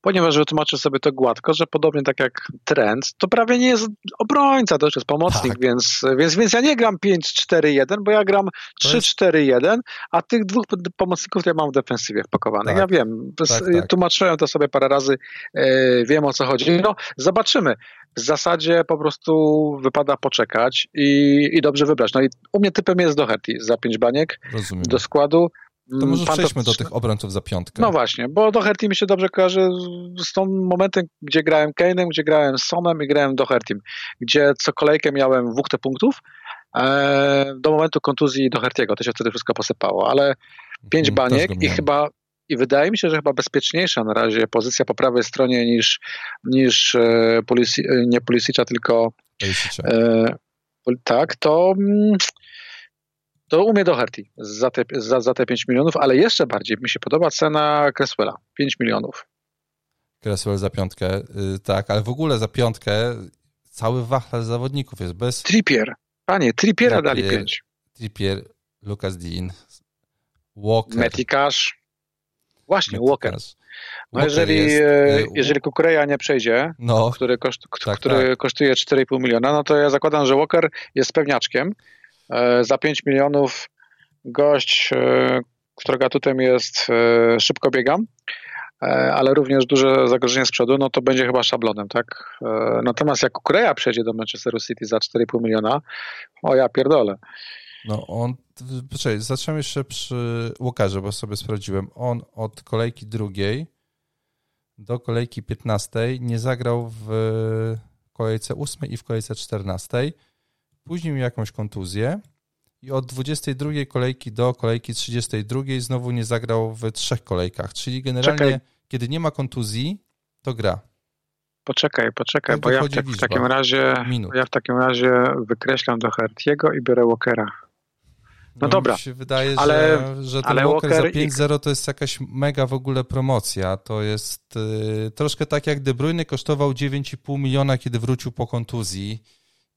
Ponieważ wytłumaczę sobie to gładko, że podobnie tak jak trend, to prawie nie jest obrońca, to już jest pomocnik, tak. więc, więc, więc ja nie gram 5-4-1, bo ja gram 3-4-1, a tych dwóch pomocników ja mam w defensywie wpakowanych. Tak. Ja wiem, tak, tak, tłumaczyłem to sobie parę razy, e, wiem o co chodzi. No, zobaczymy w zasadzie po prostu wypada poczekać i, i dobrze wybrać. No i u mnie typem jest Doherty za pięć baniek Rozumiem. do składu. To może przejdźmy do tych obrońców za piątkę. No właśnie, bo Doherty mi się dobrze kojarzy z tą momentem, gdzie grałem Kane'em, gdzie grałem Sonem i grałem Dohertym, gdzie co kolejkę miałem WT punktów e, do momentu kontuzji Doherty'ego. To się wtedy wszystko posypało, ale pięć hmm, baniek i chyba i wydaje mi się, że chyba bezpieczniejsza na razie pozycja po prawej stronie niż, niż e, polisi, e, nie Polisicza, tylko e, tak, to mm, to umie Doherty za te, za, za te 5 milionów, ale jeszcze bardziej mi się podoba cena Cresswella, 5 milionów. Cresswell za piątkę, yy, tak, ale w ogóle za piątkę cały wachlarz zawodników jest bez... Trippier, panie, Trippiera dali 5. Trippier, Lucas Dean, Walker. Metikasz. Właśnie, Walker. No jeżeli, jest, e, y, jeżeli Kukureja nie przejdzie, no, który, koszt, tak, który tak. kosztuje 4,5 miliona, no to ja zakładam, że Walker jest pewniaczkiem. E, za 5 milionów gość, e, którego atutem jest szybko biegam, ale również duże zagrożenie z przodu, no to będzie chyba szablonem, tak? Natomiast jak Kukureja przejdzie do Manchesteru City za 4,5 miliona, o ja pierdolę. No on, poczekaj, jeszcze przy Łukarze, bo sobie sprawdziłem. On od kolejki drugiej do kolejki 15 nie zagrał w kolejce 8 i w kolejce 14. Później miał jakąś kontuzję i od 22 kolejki do kolejki 32 znowu nie zagrał w trzech kolejkach. Czyli generalnie, Czekaj. kiedy nie ma kontuzji, to gra. Poczekaj, poczekaj, bo ja w, w, takim razie minut. ja w takim razie wykreślam do Hartiego i biorę Walkera. No, dobra. Mi się wydaje, ale, że, że ten ale Walker, Walker za 5-0 to jest jakaś mega w ogóle promocja. To jest y, troszkę tak jak De Bruyne kosztował 9,5 miliona, kiedy wrócił po kontuzji.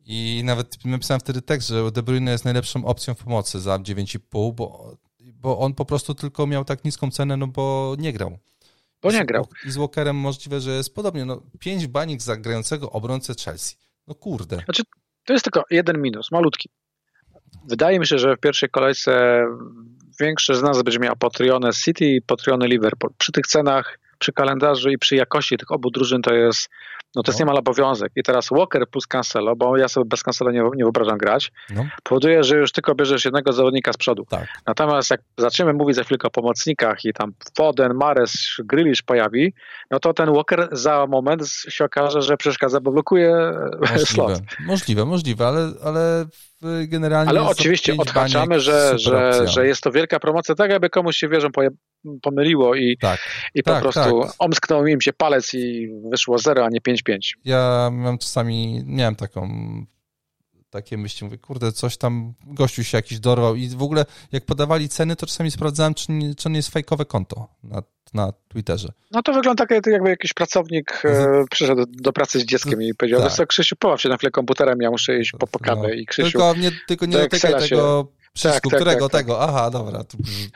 I nawet napisałem wtedy tekst, że De Bruyne jest najlepszą opcją w pomocy za 9,5, bo, bo on po prostu tylko miał tak niską cenę, no bo nie grał. Bo nie grał. I z Walkerem możliwe, że jest podobnie. No, 5 banik za grającego obrońcę Chelsea. No kurde. Znaczy, to jest tylko jeden minus, malutki. Wydaje mi się, że w pierwszej kolejce większość z nas będzie miała Patreonę City i Patreonę Liverpool. Przy tych cenach, przy kalendarzu i przy jakości tych obu drużyn to jest no to jest no. niemal obowiązek. I teraz Walker plus Cancelo, bo ja sobie bez Cancelo nie, nie wyobrażam grać, no. powoduje, że już tylko bierzesz jednego zawodnika z przodu. Tak. Natomiast jak zaczniemy mówić za chwilkę o pomocnikach i tam Foden, Mares, Grealish pojawi, no to ten Walker za moment się okaże, że przeszkadza, bo blokuje e, możliwe, slot. Możliwe, możliwe, ale, ale generalnie. Ale oczywiście odhaczamy, że, że, że jest to wielka promocja, tak jakby komuś się wierzą pomyliło i, tak, i po tak, prostu tak. omsknął im się palec i wyszło 0, a nie 5-5. Ja mam czasami, miałem taką takie myśli, mówię, kurde, coś tam, gościu się jakiś dorwał i w ogóle jak podawali ceny, to czasami sprawdzałem, czy nie, czy nie jest fejkowe konto na, na Twitterze. No to wygląda tak, jakby jakiś pracownik e, przyszedł do pracy z dzieckiem i powiedział, tak. wiesz Krzysiu, poław się na chwilę komputerem, ja muszę iść po pokawę no. i Krzysiu... Tylko nie, tylko nie dotykaj tego tak, tak, którego tak, tego, aha, dobra,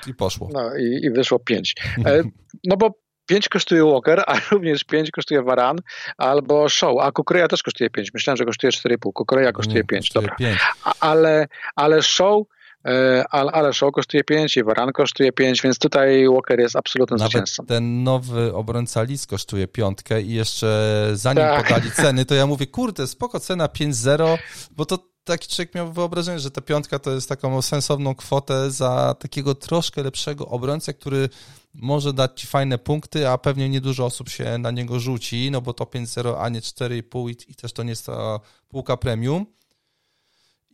i poszło. No i, i wyszło pięć. E, no bo 5 kosztuje Walker, a również 5 kosztuje Varan albo Show, a Kukureya też kosztuje 5. Myślałem, że kosztuje 4,5. Kukureya kosztuje 5, dobra. 5. Ale, ale Show e, ale, ale show kosztuje 5 i Varan kosztuje 5, więc tutaj Walker jest absolutnym Nawet zwycięzcą. ten nowy obrońca Lis kosztuje piątkę i jeszcze zanim tak. podali ceny, to ja mówię, kurde, spoko cena 5-0, bo to taki człowiek miał wyobrażenie, że ta piątka to jest taką sensowną kwotę za takiego troszkę lepszego obrońcę, który może dać ci fajne punkty, a pewnie niedużo osób się na niego rzuci, no bo to 5-0, a nie 4,5 i, i też to nie jest ta półka premium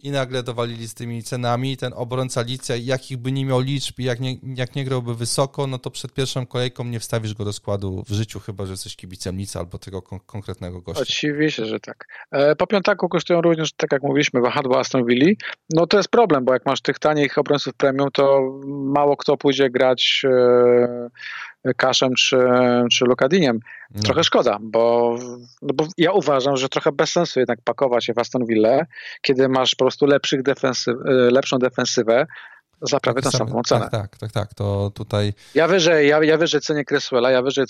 i nagle dowalili z tymi cenami. Ten obrońca Licja, jakich by nie miał liczb jak nie, jak nie grałby wysoko, no to przed pierwszą kolejką nie wstawisz go do składu w życiu, chyba że jesteś kibicem Lica albo tego kon konkretnego gościa. Oczywiście, że tak. E, po piątaku kosztują również, tak jak mówiliśmy, wahadła Aston Villa. No to jest problem, bo jak masz tych tanich obrońców premium, to mało kto pójdzie grać e, Kaszem czy, czy Lukadiniem. No. Trochę szkoda, bo, no bo ja uważam, że trochę bez sensu jednak pakować się w Aston Villa, kiedy masz po prostu lepszych defensyw, e, lepszą defensywę za prawie tak, tą samą cenę. Tak, tak, tak, tak, to tutaj... Ja wyżej, ja, ja wyżej cenię Cresswella, ja wyżej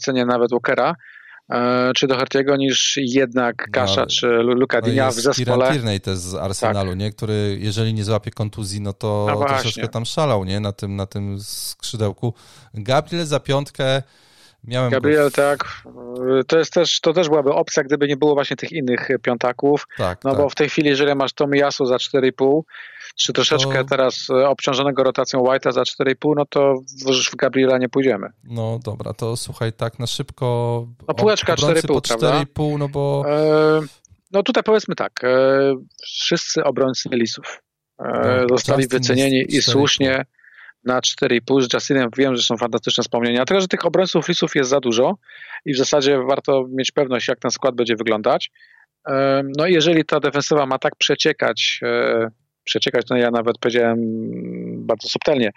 cenię nawet Walkera, czy do Hartiego niż jednak Kasza no, czy Lukadinia no w zespole. Tierney też z Arsenalu, tak. nie? który jeżeli nie złapie kontuzji, no to no troszeczkę tam szalał nie? Na, tym, na tym skrzydełku. Gabriel za piątkę Miałem Gabriel, go... tak. To, jest też, to też byłaby opcja, gdyby nie było właśnie tych innych piątaków. Tak, no tak. bo w tej chwili, jeżeli masz Tomiyasu za 4,5, czy troszeczkę to... teraz e, obciążonego rotacją White'a za 4,5, no to w Gabriela nie pójdziemy. No dobra, to słuchaj, tak na szybko. No półeczka 4,5, prawda? 4,5, no bo. E, no tutaj powiedzmy tak, e, wszyscy obrońcy Lisów e, no, zostali wycenieni i słusznie na 4,5 z Justinem. Wiem, że są fantastyczne wspomnienia. Tylko, że tych obrońców Lisów jest za dużo i w zasadzie warto mieć pewność, jak ten skład będzie wyglądać. E, no i jeżeli ta defensywa ma tak przeciekać e, przeciekać, no ja nawet powiedziałem bardzo subtelnie.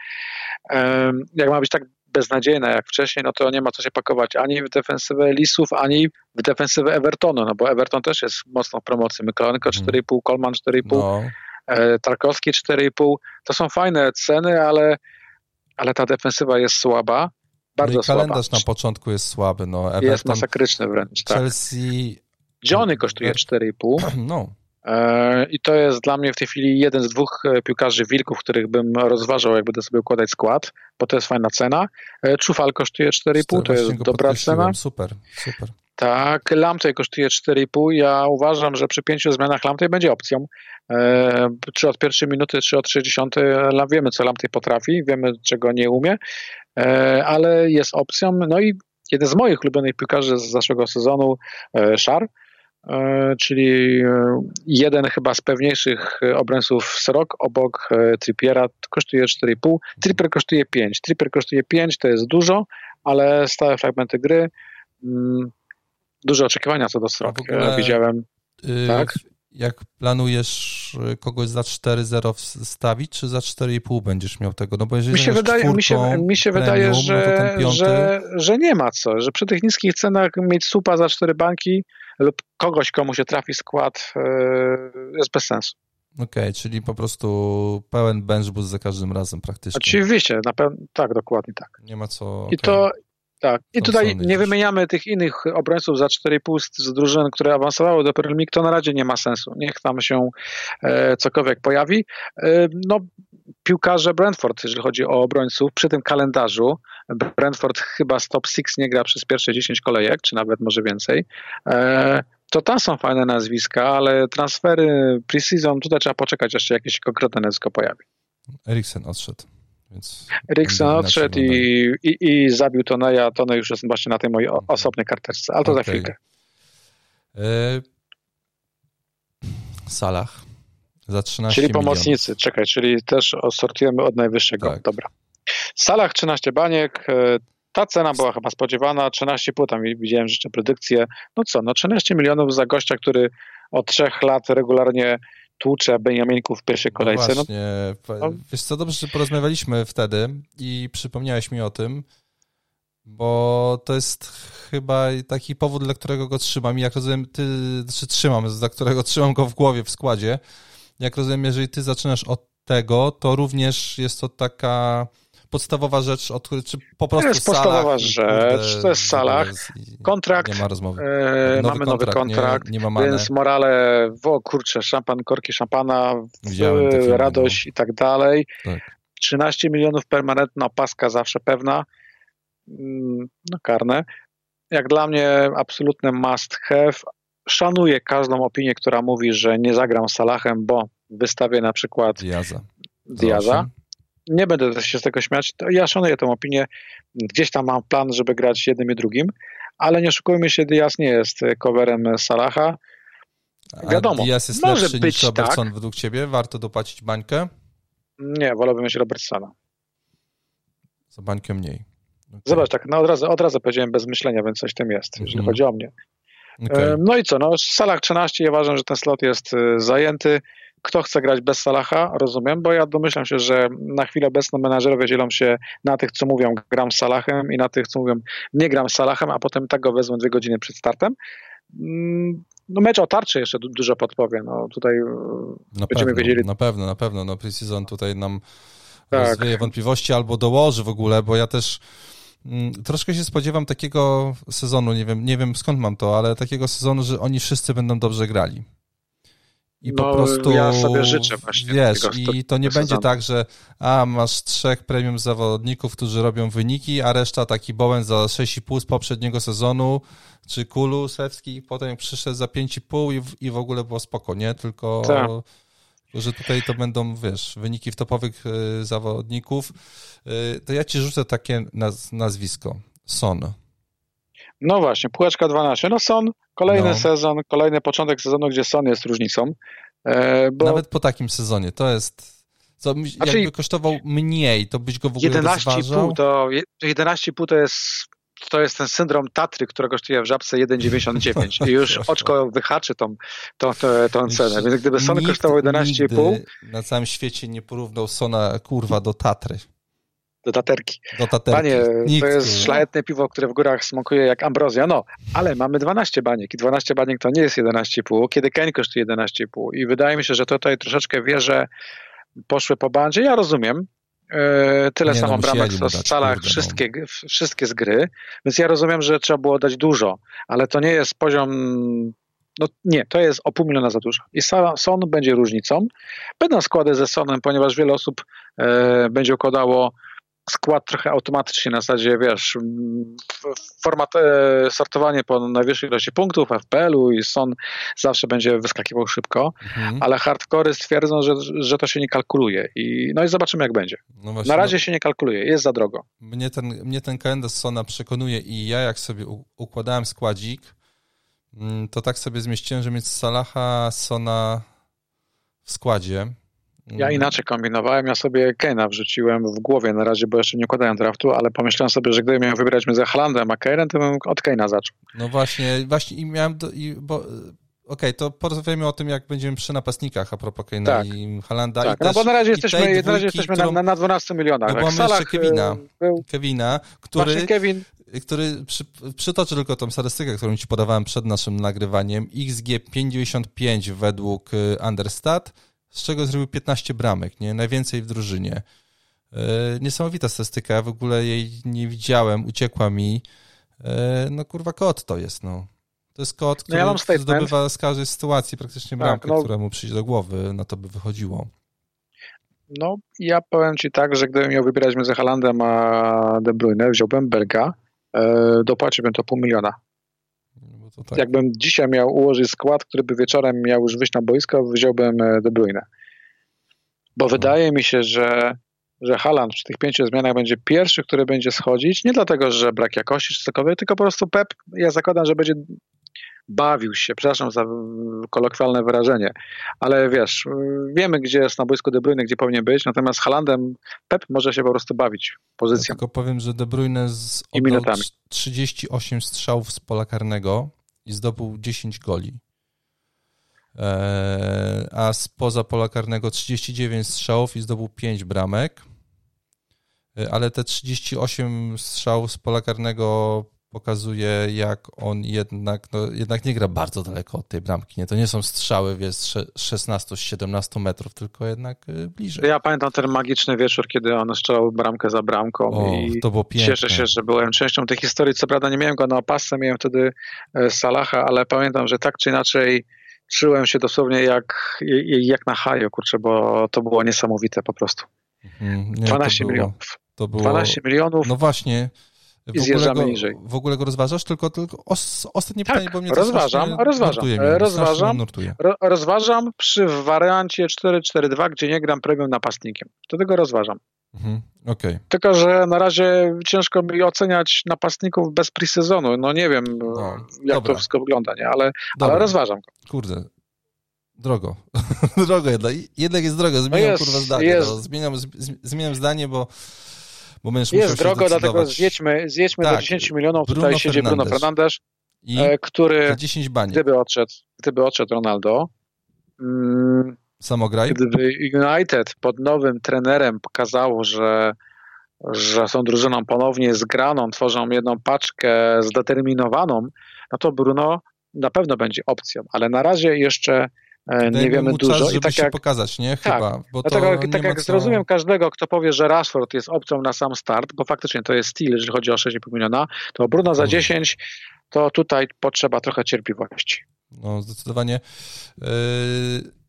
Jak ma być tak beznadziejna jak wcześniej, no to nie ma co się pakować ani w defensywę Lisów, ani w defensywę Evertonu, no bo Everton też jest mocno w promocji. Mykolenko 4,5, Kolman 4,5, no. E, Tarkowski 4,5. To są fajne ceny, ale, ale ta defensywa jest słaba. Bardzo no i kalendarz słaba. na początku jest słaby. No, Everton, jest masakryczny wręcz. Tak. Chelsea. Johnny kosztuje 4,5. No. E, I to jest dla mnie w tej chwili jeden z dwóch e, piłkarzy wilków, których bym rozważał, jak będę sobie układać skład, bo to jest fajna cena. E, Czufal kosztuje 4,5, to jest dobra cena. Super, super. Tak, Lamtej kosztuje 4,5. Ja uważam, że przy pięciu zmianach Lamtej będzie opcją. Czy od pierwszej minuty, czy od 60. Wiemy, co Lamtej potrafi, wiemy, czego nie umie, ale jest opcją. No i jeden z moich ulubionych piłkarzy z zeszłego sezonu, Szar, czyli e, jeden chyba z pewniejszych obrońców Srok obok e, Trippiera kosztuje 4,5, Tripper kosztuje 5. Tripper kosztuje 5, to jest dużo, ale stałe fragmenty gry, mm, duże oczekiwania co do Srok. Widziałem, yy, tak? Jak planujesz kogoś za 4-0 stawić, czy za 4,5 będziesz miał tego? No bo jeżeli mi się wydaje, mi się, mi się premium, wydaje że, no piąty... że, że nie ma co, że przy tych niskich cenach mieć supa za 4 banki lub kogoś, komu się trafi skład, e, jest bez sensu. Okej, okay, czyli po prostu pełen bench boost za każdym razem praktycznie. Oczywiście, na tak, dokładnie tak. Nie ma co... I, to, Tak. I tutaj nie wymieniamy tych innych obrońców za 4,5 z drużyn, które awansowały do Premier League, to na razie nie ma sensu. Niech tam się e, cokolwiek pojawi. E, no, piłkarze Brentford, jeżeli chodzi o obrońców, przy tym kalendarzu, Brentford chyba z top 6 nie gra przez pierwsze 10 kolejek, czy nawet może więcej. E, to tam są fajne nazwiska, ale transfery pre-season, tutaj trzeba poczekać, jeszcze jakieś konkretne nazwisko pojawi. Eriksen odszedł. Więc Eriksen odszedł i, i, i zabił Toneja. Tone już jest właśnie na tej mojej mhm. osobnej karteczce, ale to okay. za chwilkę. E... Salah za 13 Czyli pomocnicy, czekaj, czyli też osortujemy od najwyższego. Tak. Dobra. Salah 13 baniek, e, ta cena była chyba spodziewana, 13,5, tam widziałem jeszcze predykcję. No co, no 13 milionów za gościa, który od trzech lat regularnie tłucze Beniaminków w pierwszej no kolejce. No właśnie, no, wiesz co, dobrze, że porozmawialiśmy wtedy i przypomniałeś mi o tym, bo to jest chyba taki powód, dla którego go trzymam i jak rozumiem, ty, czy znaczy trzymam, dla którego trzymam go w głowie w składzie. Jak rozumiem, jeżeli ty zaczynasz od tego, to również jest to taka podstawowa rzecz, od, czy po prostu To jest podstawowa rzecz, to jest Salah. Kontrakt, nie ma rozmowy. E, nowy mamy nowy kontrakt, nie, nie ma więc morale, wo kurczę, szampan, korki szampana, radość no. i tak dalej. Tak. 13 milionów permanentna opaska zawsze pewna, mm, no karne. Jak dla mnie absolutny must have. Szanuję każdą opinię, która mówi, że nie zagram Salahem, bo wystawię na przykład Diaza. Diaza nie będę się z tego śmiać. Ja szanuję tę opinię. Gdzieś tam mam plan, żeby grać jednym i drugim, ale nie oszukujmy się, Diaz nie jest coverem Salaha. Wiadomo, A Diaz jest może lepszy być niż Robertson tak. według ciebie? Warto dopłacić bańkę? Nie, wolałbym mieć Robertsona. Za bańkę mniej. Okay. Zobacz, tak, no od razu, od razu powiedziałem bez myślenia, więc coś tym jest, jeżeli mm. chodzi o mnie. Okay. No i co, no Salah 13, ja uważam, że ten slot jest y, zajęty. Kto chce grać bez Salaha, rozumiem, bo ja domyślam się, że na chwilę obecną menadżerowie dzielą się na tych, co mówią gram z Salahem i na tych, co mówią nie gram z Salahem, a potem tak go wezmą dwie godziny przed startem. Mm, no mecz o tarczy jeszcze dużo podpowie. No tutaj e, na będziemy pewno, wiedzieli. Na pewno, na pewno. No pre-season tutaj nam tak. rozwieje wątpliwości albo dołoży w ogóle, bo ja też mm, troszkę się spodziewam takiego sezonu, nie wiem, nie wiem skąd mam to, ale takiego sezonu, że oni wszyscy będą dobrze grali. I no, po prostu. Ja sobie życzę właśnie. Wiesz, i to nie będzie tak, że a masz trzech premium zawodników, którzy robią wyniki, a reszta taki Bowen za 6,5 z poprzedniego sezonu, czy Kulu Sewski, potem przyszedł za 5,5 i, w, i w ogóle było spoko, nie? Tylko. Tak. Że tutaj to będą, wiesz, wyniki w topowych y, zawodników. Y, to ja ci rzucę takie naz nazwisko. Son. No właśnie, półeczka 12. No Son, kolejny no. sezon, kolejny początek sezonu, gdzie Son jest różnicą. E, bo... Nawet po takim sezonie, to jest... Co, znaczy, jakby kosztował mniej, to byś go w ogóle 11,5 to 11,5 to jest to jest ten syndrom Tatry, który kosztuje w żabce 1,99 i już oczko wyhaczy tą, tą, tą, tą cenę. Więc gdyby Son kosztował 11,5... na całym świecie nie porównał Sona, kurwa, do Tatry do taterki. Do taterki. Panie, Nikt, to jest szlachetne piwo, które w górach smakuje jak ambrozja. No, ale mamy 12 baniek i 12 baniek to nie jest 11,5, kiedy Keń kosztuje 11,5 i wydaje mi się, że tutaj troszeczkę wieże poszły po bandzie. Ja rozumiem, e, tyle nie, samo no, bramek w scalach, no. wszystkie, wszystkie z gry, więc ja rozumiem, że trzeba było dać dużo, ale to nie jest poziom no nie, to jest o pół miliona za dużo. I Son będzie różnicą. Będą składy ze Sonem, ponieważ wiele osób e, będzie układało skład trochę automatycznie na zasadzie, wiesz, format, e, sortowanie po najwyższej ilości punktów FPL-u i Son zawsze będzie wyskakiwał szybko, mhm. ale hardcore stwierdzą, że, że to się nie kalkuluje i no i zobaczymy jak będzie. No właśnie, na razie no, się nie kalkuluje, jest za drogo. Mnie ten, mnie ten kalendarz Sona przekonuje i ja jak sobie układałem składzik, mm, to tak sobie zmieściłem, że mieć Salaha, Sona w składzie, ja mhm. inaczej kombinowałem, ja sobie Keina wrzuciłem w głowie na razie, bo jeszcze nie układałem draftu, ale pomyślałem sobie, że gdybym miał wybierać między Halandem a Keinem, to bym od Keina zaczął. No właśnie, właśnie i miałem, do, i, bo Okej, okay, to porozmawiamy o tym, jak będziemy przy napastnikach a propos Keina tak. i Halanda. Tak, I no też, bo na razie jesteśmy, dwójki, na razie jesteśmy którą, na, na 12 milionach. No, mamy jeszcze Kevina, był, Kevina który, Kevin. który przy, przytoczy tylko tą statystykę, którą ci podawałem przed naszym nagrywaniem. XG 55 według y, Understat, z czego zrobił 15 bramek, nie? Najwięcej w drużynie. Niesamowita statystyka, ja w ogóle jej nie widziałem, uciekła mi. No kurwa, kot to jest, no. To jest kot, który no ja zdobywa z każdej sytuacji praktycznie tak, bramkę, tak, no, która mu przyjdzie do głowy, na to by wychodziło. No, ja powiem Ci tak, że gdybym miał wybierać między Halandem a De Bruyne, wziąłbym Belga, e, dopłaciłbym to pół miliona. No tak. Jakbym dzisiaj miał ułożyć skład, który by wieczorem miał już wyjść na boisko, wziąłbym e, De Bruyne. Bo wydaje mi się, że, że Haland przy tych pięciu zmianach będzie pierwszy, który będzie schodzić, nie dlatego, że brak jakości czy cokolwiek, tylko po prostu Pep, ja zakładam, że będzie bawił się, przepraszam za kolokwialne wyrażenie, ale wiesz, wiemy, gdzie jest na boisku De Bruyne, gdzie powinien być, natomiast Halandem Pep może się po prostu bawić pozycją. Ja tylko powiem, że De Bruyne z 38 strzałów z pola karnego i zdobył 10 goli. Eee, a spoza pola karnego 39 strzałów i zdobył 5 bramek. Eee, ale te 38 strzałów z pola karnego pokazuje, jak on jednak, no, jednak nie gra bardzo daleko od tej bramki. Nie? To nie są strzały wiesz, 16-17 metrów, tylko jednak y, bliżej. Ja pamiętam ten magiczny wieczór, kiedy on strzelał bramkę za bramką o, i to było piękne. cieszę się, że byłem częścią tej historii. Co prawda nie miałem go na opasce, miałem wtedy e, Salaha, ale pamiętam, że tak czy inaczej czułem się dosłownie jak, jak na haju, kurczę, bo to było niesamowite po prostu. Mhm. Nie, 12 było, milionów. To było, 12 milionów. No właśnie, i zjeżdżamy go, niżej. W ogóle go rozważasz? Tylko, tylko os, ostatnie tak, pytanie, bo mnie rozważam, to rozważam, mnie, rozważam, ro, rozważam przy wariancie 4-4-2, gdzie nie gram premium napastnikiem. Wtedy go rozważam. Mhm, okay. Tylko, że na razie ciężko mi oceniać napastników bez pre-sezonu. No nie wiem, no, jak dobra. to wszystko wygląda, nie? Ale, ale rozważam go. Kurde, drogo. drogo jednak. Jednak jest drogo. Zmieniam no jest, kurwa zdanie. Jest. No, zmieniam, zmieniam zdanie, bo bo będziesz Jest drogo, dlatego zjedźmy, zjedźmy tak, do 10 milionów. Bruno Tutaj siedzi Bruno Fernandes, I e, który 10 bani. gdyby odszedł, gdyby odszedł Ronaldo, mm, Samograj? Gdyby United pod nowym trenerem pokazało, że, że są drużyną ponownie zgraną, tworzą jedną paczkę zdeterminowaną, no to Bruno na pewno będzie opcją, ale na razie jeszcze E, nie wiemy dużo. Czas, I tak jak pokazać, nie? Tak. Chyba. Tak, bo dlatego, tak jak co... zrozumiem każdego, kto powie, że Rashford jest opcją na sam start, bo faktycznie to jest styl, jeżeli chodzi o 6,5 miliona, to Bruno za 10 to tutaj potrzeba trochę cierpliwości. No, zdecydowanie. Yy,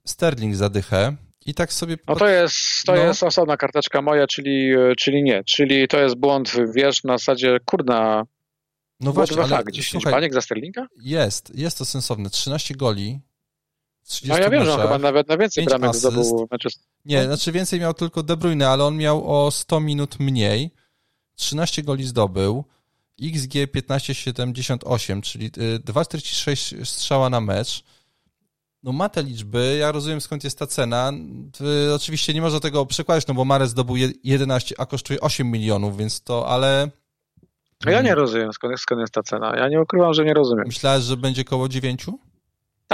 Sterling zadychę. I tak sobie. No to jest, to no. jest osobna karteczka moja, czyli, czyli nie. Czyli to jest błąd, wiesz, na zasadzie kurna. No właśnie, ale, 10 słuchaj, baniek za Sterlinga? Jest, jest to sensowne. 13 goli, no ja wiem, że on chyba nawet na więcej bramek zdobył Nie, znaczy więcej miał tylko De Bruyne, ale on miał o 100 minut mniej. 13 goli zdobył. XG 15,78, czyli 2,46 y, strzała na mecz. No ma te liczby, ja rozumiem skąd jest ta cena. Oczywiście nie można tego przekładać, no bo Mares zdobył 11, a kosztuje 8 milionów, więc to, ale... Ja nie rozumiem skąd jest, skąd jest ta cena. Ja nie ukrywam, że nie rozumiem. Myślałeś, że będzie koło 9?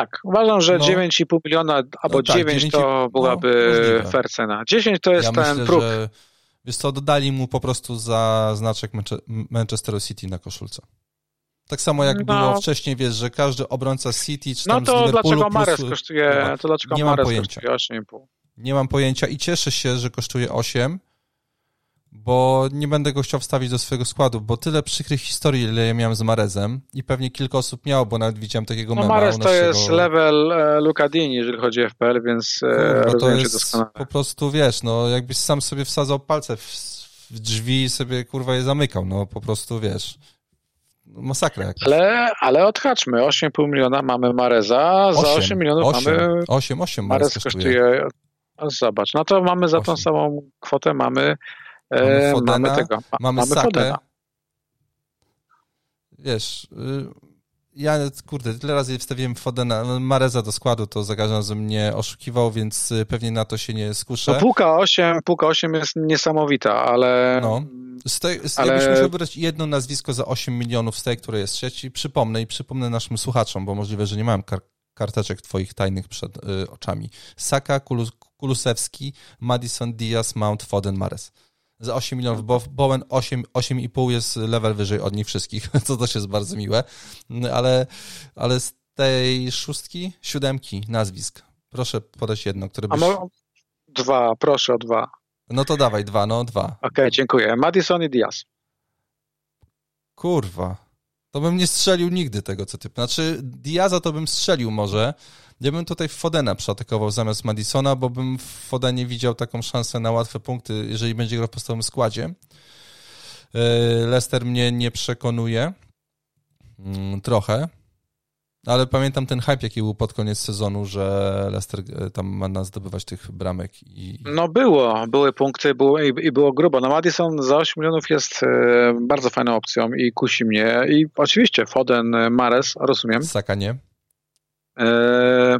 Tak, uważam, że no. 9,5 miliona albo no tak, 9, 9 to byłaby no, fair cena. 10 to jest ja ten myślę, próg. Że, wiesz co, dodali mu po prostu za znaczek Manchester City na koszulce. Tak samo jak no. było wcześniej, wiesz, że każdy obrońca City czy no tam No to dlaczego Mares kosztuje, to dlaczego nie Mares mam pojęcia. kosztuje 8,5? Nie mam pojęcia i cieszę się, że kosztuje 8, bo nie będę go chciał wstawić do swojego składu, bo tyle przykrych historii, ile ja miałem z Marezem i pewnie kilka osób miało, bo nawet widziałem takiego no, mema Marez to jest level e, Lucadini, jeżeli chodzi o FPL, więc e, Kurwa, to jest doskonale. po prostu, wiesz, no jakbyś sam sobie wsadzał palce w, w drzwi i sobie, kurwa, je zamykał, no po prostu, wiesz, masakra jakaś. Ale, ale odhaczmy, 8,5 miliona mamy Mareza, 8, za 8 milionów 8, mamy... 8, 8 Marez kosztuje. kosztuje. Zobacz, no to mamy za 8. tą samą kwotę, mamy Mamy, e, Fodena, mamy tego. mamy, mamy Sakę. Wiesz, y, ja, kurde, tyle razy wstawiłem Fodena, no, Mareza do składu, to za każdym razem mnie oszukiwał, więc y, pewnie na to się nie skuszę. No półka 8, półka 8 jest niesamowita, ale... No. Z tej, z, ale... Jakbyś musiał wybrać jedno nazwisko za 8 milionów z tej, które jest trzeci, przypomnę i przypomnę naszym słuchaczom, bo możliwe, że nie mam kar karteczek twoich tajnych przed y, oczami. Saka, Kulus Kulusewski, Madison, Diaz, Mount, Foden, Mares za 8 milionów, bo Bowen 8, 8,5 jest level wyżej od nich wszystkich, co też jest bardzo miłe, ale, ale z tej szóstki, siódemki nazwisk, proszę podać jedno, które byś... Dwa, proszę o dwa. No to dawaj, dwa, no dwa. Okej, okay, dziękuję. Madison i Diaz. Kurwa. To bym nie strzelił nigdy tego, co ty... Znaczy, Diaza to bym strzelił może. Ja bym tutaj Fodena przeatakował zamiast Madisona, bo bym w Fodenie widział taką szansę na łatwe punkty, jeżeli będzie grał w podstawowym składzie. E, Leicester mnie nie przekonuje. Mm, trochę. Ale pamiętam ten hype, jaki był pod koniec sezonu, że Leicester e, tam ma zdobywać tych bramek. I... No było, były punkty było, i, i było grubo. No Madison za 8 milionów jest e, bardzo fajną opcją i kusi mnie. I oczywiście Foden, Mares, rozumiem. Saka nie. E,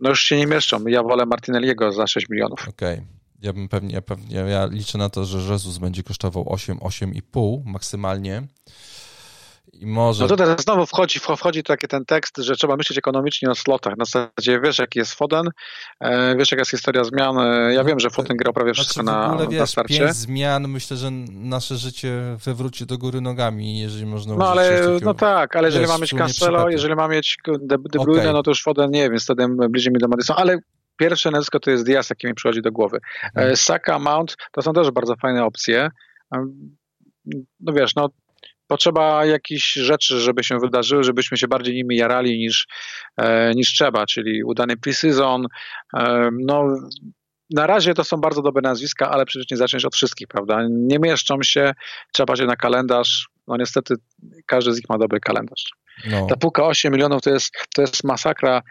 no już się nie mieszczą. Ja wolę Martinelliego za 6 milionów. Okej. Okay. Ja bym pewnie, pewnie, ja liczę na to, że Jezus będzie kosztował 8, 8,5 maksymalnie. I może... No to teraz znowu wchodzi, wchodzi taki ten tekst, że trzeba myśleć ekonomicznie o slotach. Na zasadzie wiesz, jaki jest Foden, e, wiesz, jaka jest historia zmian. E, ja wiem, że Foden grał prawie wszystko znaczy, w ogóle, na, wiesz, na starcie. Pięć zmian, myślę, że nasze życie wywróci do góry nogami, jeżeli można No ale, no tak, ale jeżeli ma mieć Cancelo, jeżeli ma mieć De, De Bruyne, okay. no to już Foden nie, więc wtedy bliżej mi do Madison, ale pierwsze nazwisko to jest Diaz, jakie mi przychodzi do głowy. Hmm. Saka, Mount, to są też bardzo fajne opcje. No wiesz, no potrzeba jakichś rzeczy, żeby się wydarzyły, żebyśmy się bardziej nimi jarali niż, e, niż trzeba, czyli udany pre-season. E, no, na razie to są bardzo dobre nazwiska, ale przecież nie zacząć od wszystkich, prawda? Nie mieszczą się, trzeba patrzeć na kalendarz. No niestety każdy z nich ma dobry kalendarz. No. Ta półka 8 milionów to jest, to jest masakra.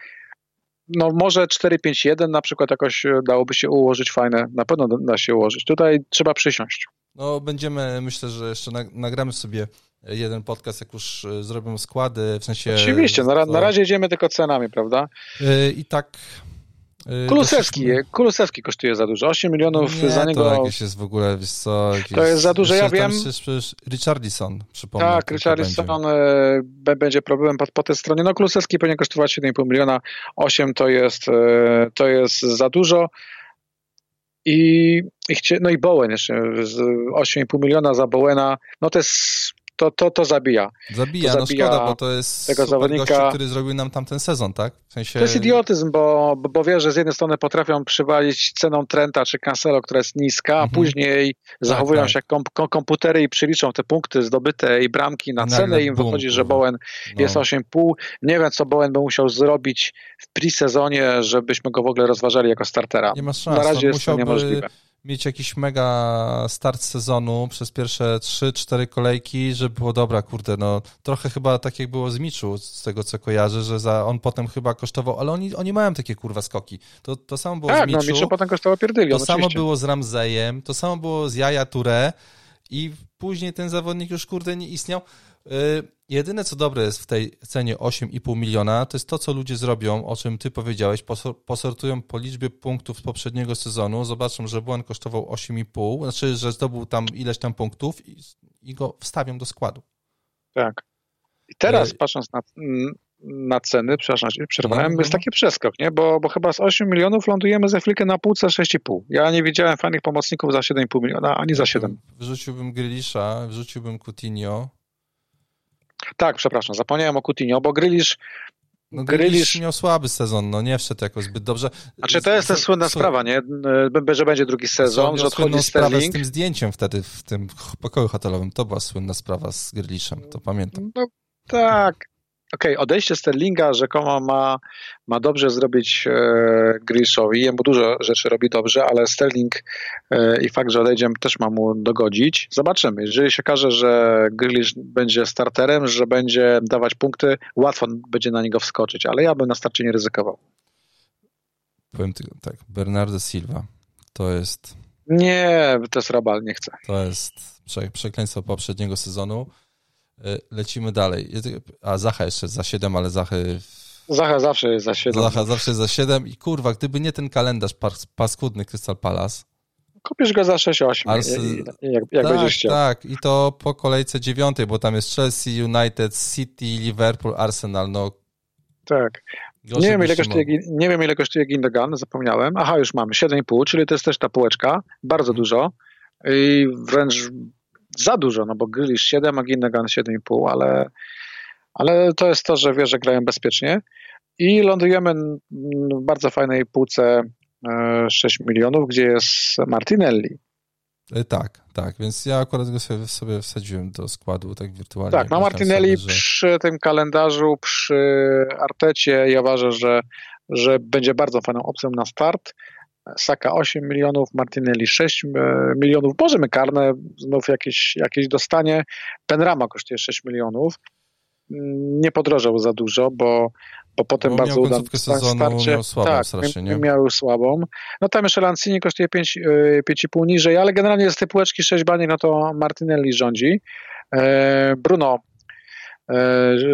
No może 4-5-1 na przykład jakoś dałoby się ułożyć fajne, na pewno da się ułożyć. Tutaj trzeba przysiąść. No będziemy, myślę, że jeszcze nagramy sobie jeden podcast, jak już e, zrobią składy, w sensie... Oczywiście, na, na razie jedziemy tylko cenami, prawda? E, I tak... E, Kulusewski, Kulusewski kosztuje za dużo, 8 milionów nie, za niego. to jakieś jest w ogóle, wiesz co... Jakieś, to jest za dużo, ja wiem. Richardson, przypomnę. Tak, Richardson będzie. będzie problemem po, po tej stronie. No Kulusewski powinien kosztować 7,5 miliona, 8 to jest, to jest za dużo. I, i chcie, no i Bowen jeszcze, 8,5 miliona za Bowena, no to jest to, to, to zabija. Zabija, to zabija no szkoda, bo to jest tego zawodnika, gościu, który zrobił nam tamten sezon, tak? W sensie... To jest idiotyzm, bo, bo wie, że z jednej strony potrafią przywalić ceną Trenta czy Cancelo, która jest niska, a mhm. później tak, zachowują tak. się jak kom, kom, komputery i przeliczą te punkty zdobyte i bramki na cenę i im wychodzi, że Bowen no. jest 8,5. Nie wiem, co Bowen by musiał zrobić w pre-sezonie, żebyśmy go w ogóle rozważali jako startera. Nie ma szans. Na razie no, jest to niemożliwe mieć jakiś mega start sezonu przez pierwsze 3-4 kolejki, żeby było dobra, kurde, no trochę chyba tak jak było z Miczu, z tego co kojarzę, że za, on potem chyba kosztował, ale oni, oni mają takie kurwa skoki. To, to samo było tak, z Miczu. no Miczu potem kosztował pierdylion, To samo było z Ramzejem, to samo było z Jaja Touré i później ten zawodnik już kurde nie istniał. Y, jedyne co dobre jest w tej cenie 8,5 miliona, to jest to, co ludzie zrobią, o czym ty powiedziałeś, posortują po liczbie punktów z poprzedniego sezonu, zobaczą, że Błąd kosztował 8,5, znaczy, że zdobył tam ileś tam punktów i, i go wstawią do składu. Tak. I teraz, y, patrząc na, na ceny, przepraszam, przerwałem, no, jest taki przeskok, nie? Bo, bo chyba z 8 milionów lądujemy za chwilkę na półce 6,5. Ja nie widziałem fajnych pomocników za 7,5 miliona, ani za 7. Wrzuciłbym Grylisza, wrzuciłbym Coutinho, tak, przepraszam, zapomniałem o Coutinho, bo Grylisz no, Grylisz miał słaby sezon, no nie wszedł jakoś zbyt dobrze. Znaczy to jest ta słynna sprawa, nie? Że będzie drugi sezon, że odchodzi Sterling. z tym zdjęciem wtedy w tym pokoju hotelowym, to była słynna sprawa z Gryliszem, to pamiętam. No tak, Okej, okay, odejście Sterlinga rzekomo ma, ma dobrze zrobić e, Grishowi. Jemu dużo rzeczy robi dobrze, ale Sterling e, i fakt, że odejdzie też ma mu dogodzić. Zobaczymy. Jeżeli się okaże, że Grealish będzie starterem, że będzie dawać punkty, łatwo będzie na niego wskoczyć, ale ja bym na starcie nie ryzykował. Powiem tylko tak, Bernardo Silva to jest... Nie, to jest Rabal, nie chcę. To jest przekleństwo poprzedniego sezonu. E, lecimy dalej. A Zacha jeszcze za 7, ale Zachy... Zacha zawsze jest za 7. Zacha zawsze jest za 7 i kurwa, gdyby nie ten kalendarz paskudny Crystal Palace, Kupisz go za 6-8, Arse... jak, jak tak, będziesz chciał. Tak, i to po kolejce dziewiątej, bo tam jest Chelsea, United, City, Liverpool, Arsenal, no. Tak. Nie wiem, ile kosztuje, nie wiem, ile kosztuje Gindogan, zapomniałem. Aha, już mamy 7,5, czyli to jest też ta półeczka, bardzo dużo i wręcz za dużo, no bo Grealish 7, a Gindogan 7,5, ale, ale to jest to, że wie, że grają bezpiecznie i lądujemy w bardzo fajnej półce 6 e, milionów, gdzie jest Martinelli. E, tak, tak, więc ja akurat go sobie, sobie wsadziłem do składu tak wirtualnie. Tak, na Martinelli sobie, że... przy tym kalendarzu, przy Artecie ja uważam, że, że będzie bardzo fajną opcją na start. Saka 8 milionów, Martinelli 6 e, milionów, możemy karne znów jakieś, jakieś dostanie. Penrama kosztuje 6 milionów. Mm, nie podrożał za dużo, bo bo potem bo bardzo udane starcie. Miał słabą tak, strasznie, nie? miał słabą. No tam jeszcze Lancini kosztuje 5,5 e, niżej, ale generalnie z tej półeczki 6 baniek, no to Martinelli rządzi. E, Bruno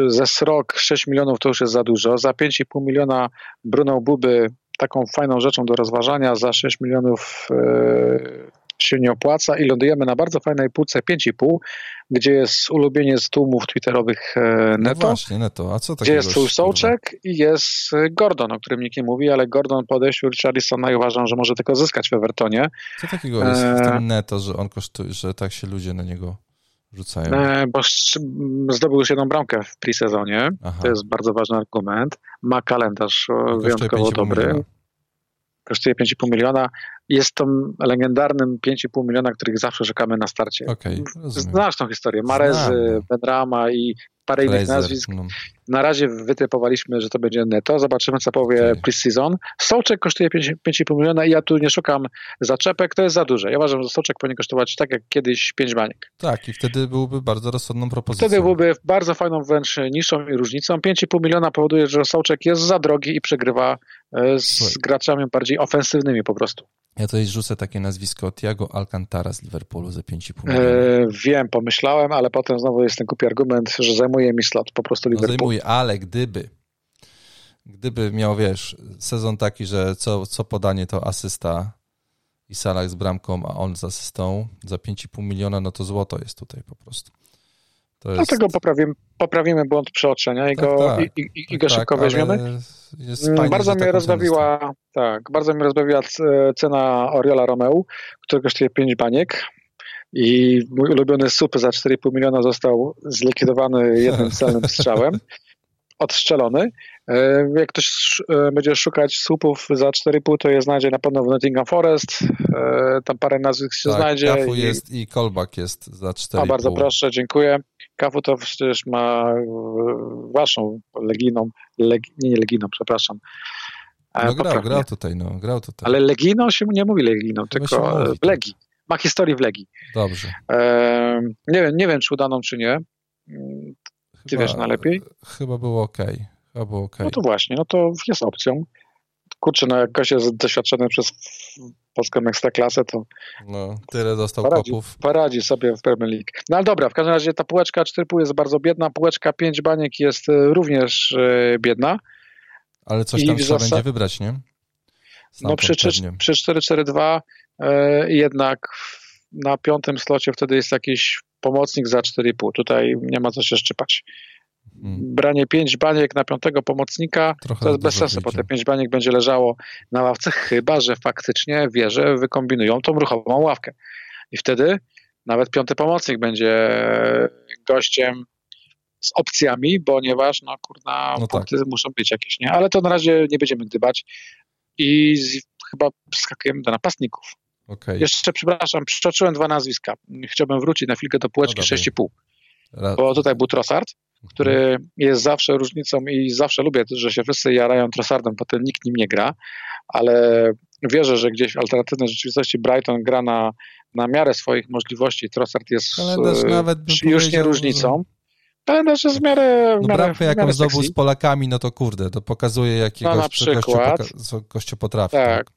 ze srok 6 milionów to już jest za dużo. Za 5,5 miliona Bruno byłby taką fajną rzeczą do rozważania. Za 6 milionów się nie opłaca i lądujemy na bardzo fajnej półce 5,5, gdzie jest ulubienie z tłumów twitterowych e, no Neto. No właśnie, Neto. A co Gdzie jest Sołczek i jest Gordon, o którym nikt nie mówi, ale Gordon po odejściu Richarlisona i uważam, że może tylko zyskać w Evertonie. Co takiego jest w tym Neto, że on kosztuje, że tak się ludzie na niego rzucają? E, bo zdobył już jedną bramkę w pre-sezonie. To jest bardzo ważny argument. Ma kalendarz e, wyjątkowo dobry. Miliona kosztuje 5,5 miliona. Jest to legendarnym 5,5 miliona, których zawsze szukamy na starcie. Okay, Znasz tą historię. Marezy, Benrama i parę innych nazwisk. No. Na razie wytypowaliśmy, że to będzie netto. Zobaczymy, co powie okay. pre-season. Sołczek kosztuje 5,5 miliona i ja tu nie szukam zaczepek, to jest za duże. Ja uważam, że Sołczek powinien kosztować tak jak kiedyś 5 baniek. Tak, i wtedy byłby bardzo rozsądną propozycją. Wtedy byłby bardzo fajną wręcz niższą i różnicą. 5,5 miliona powoduje, że Sołczek jest za drogi i przegrywa e, z Słuchaj. graczami bardziej ofensywnymi po prostu. Ja tutaj rzucę takie nazwisko Tiago Alcantara z Liverpoolu za 5,5 miliona. E, wiem, pomyślałem, ale potem znowu jest ten kupi argument, że zajmuje mi slot po prostu Liverpool. No zajmuje, ale gdyby gdyby miał, wiesz, sezon taki, że co, co podanie to asysta i Salah z bramką, a on z asystą za 5,5 miliona, no to złoto jest tutaj po prostu. To jest... Dlatego poprawimy, poprawimy błąd przeoczenia i tak, go, tak, i, i, i go tak, szybko weźmiemy. Bardzo mnie rozbawiła, tak, bardzo mnie rozbawiła cena Oriola Romeo, który kosztuje 5 baniek. I mój ulubiony sup za 4,5 miliona został zlikwidowany jednym celnym strzałem. Odstrzelony. E, jak ktoś e, będzie szukać słupów za 4,5, to je znajdzie na pewno w Nottingham Forest. E, tam parę nazwisk się tak, znajdzie. Kafu jest i Kolbak jest za 4,5. A bardzo proszę, dziękuję. Kafu to przecież ma waszą Leginą, leg, nie, nie Leginą, przepraszam. No grał, grał tutaj, no, grał tutaj. Ale Leginą się nie mówi Leginą, no tylko mówi, w Legii. Ma historię w Legii. Dobrze. E, nie, wiem, nie wiem, czy udaną, czy nie. Ty chyba, wiesz najlepiej? Chyba było ok. Chyba było okay. No to właśnie, no to jest opcją. Kurczę, no jak ktoś jest doświadczony przez polską ekstraklasę, to no, tyle dostał poradzi, kopów. Poradzi sobie w Premier League. No ale dobra, w każdym razie ta półeczka 4,5 jest bardzo biedna, półeczka 5 baniek jest e, również e, biedna. Ale coś tam I trzeba będzie wybrać, nie? no przy, przy 4-4-2 e, jednak na piątym slocie wtedy jest jakiś pomocnik za 4,5. Tutaj nie ma co się szczypać. Hmm. Branie 5 baniek na piątego pomocnika Trochę to jest bez sensu, bo te 5 baniek będzie leżało na ławce, chyba że faktycznie wierzę, wykombinują tą ruchową ławkę. I wtedy nawet piąty pomocnik będzie gościem z opcjami, ponieważ no kurna, no punkty tak. muszą być jakieś, nie? Ale to na razie nie będziemy gdybać i z, chyba skakujemy do napastników. Okay. Jeszcze, przepraszam, przeoczyłem dwa nazwiska. Chciałbym wrócić na chwilkę do półeczki no 6,5. Bo tutaj był Trossard, który mhm. jest zawsze różnicą i zawsze lubię, że się wszyscy jarają Trossardem, potem nikt nim nie gra, ale wierzę, że gdzieś w alternatywnej rzeczywistości Brighton gra na, na miarę swoich możliwości. Trossard jest już nie różnicą. Kalendarz jest w miarę. No, bramkę, jaką zdobył z Polakami, no to kurde, to pokazuje, jakiego no, na przykład, gościu, gościu potrafi. Tak. tak.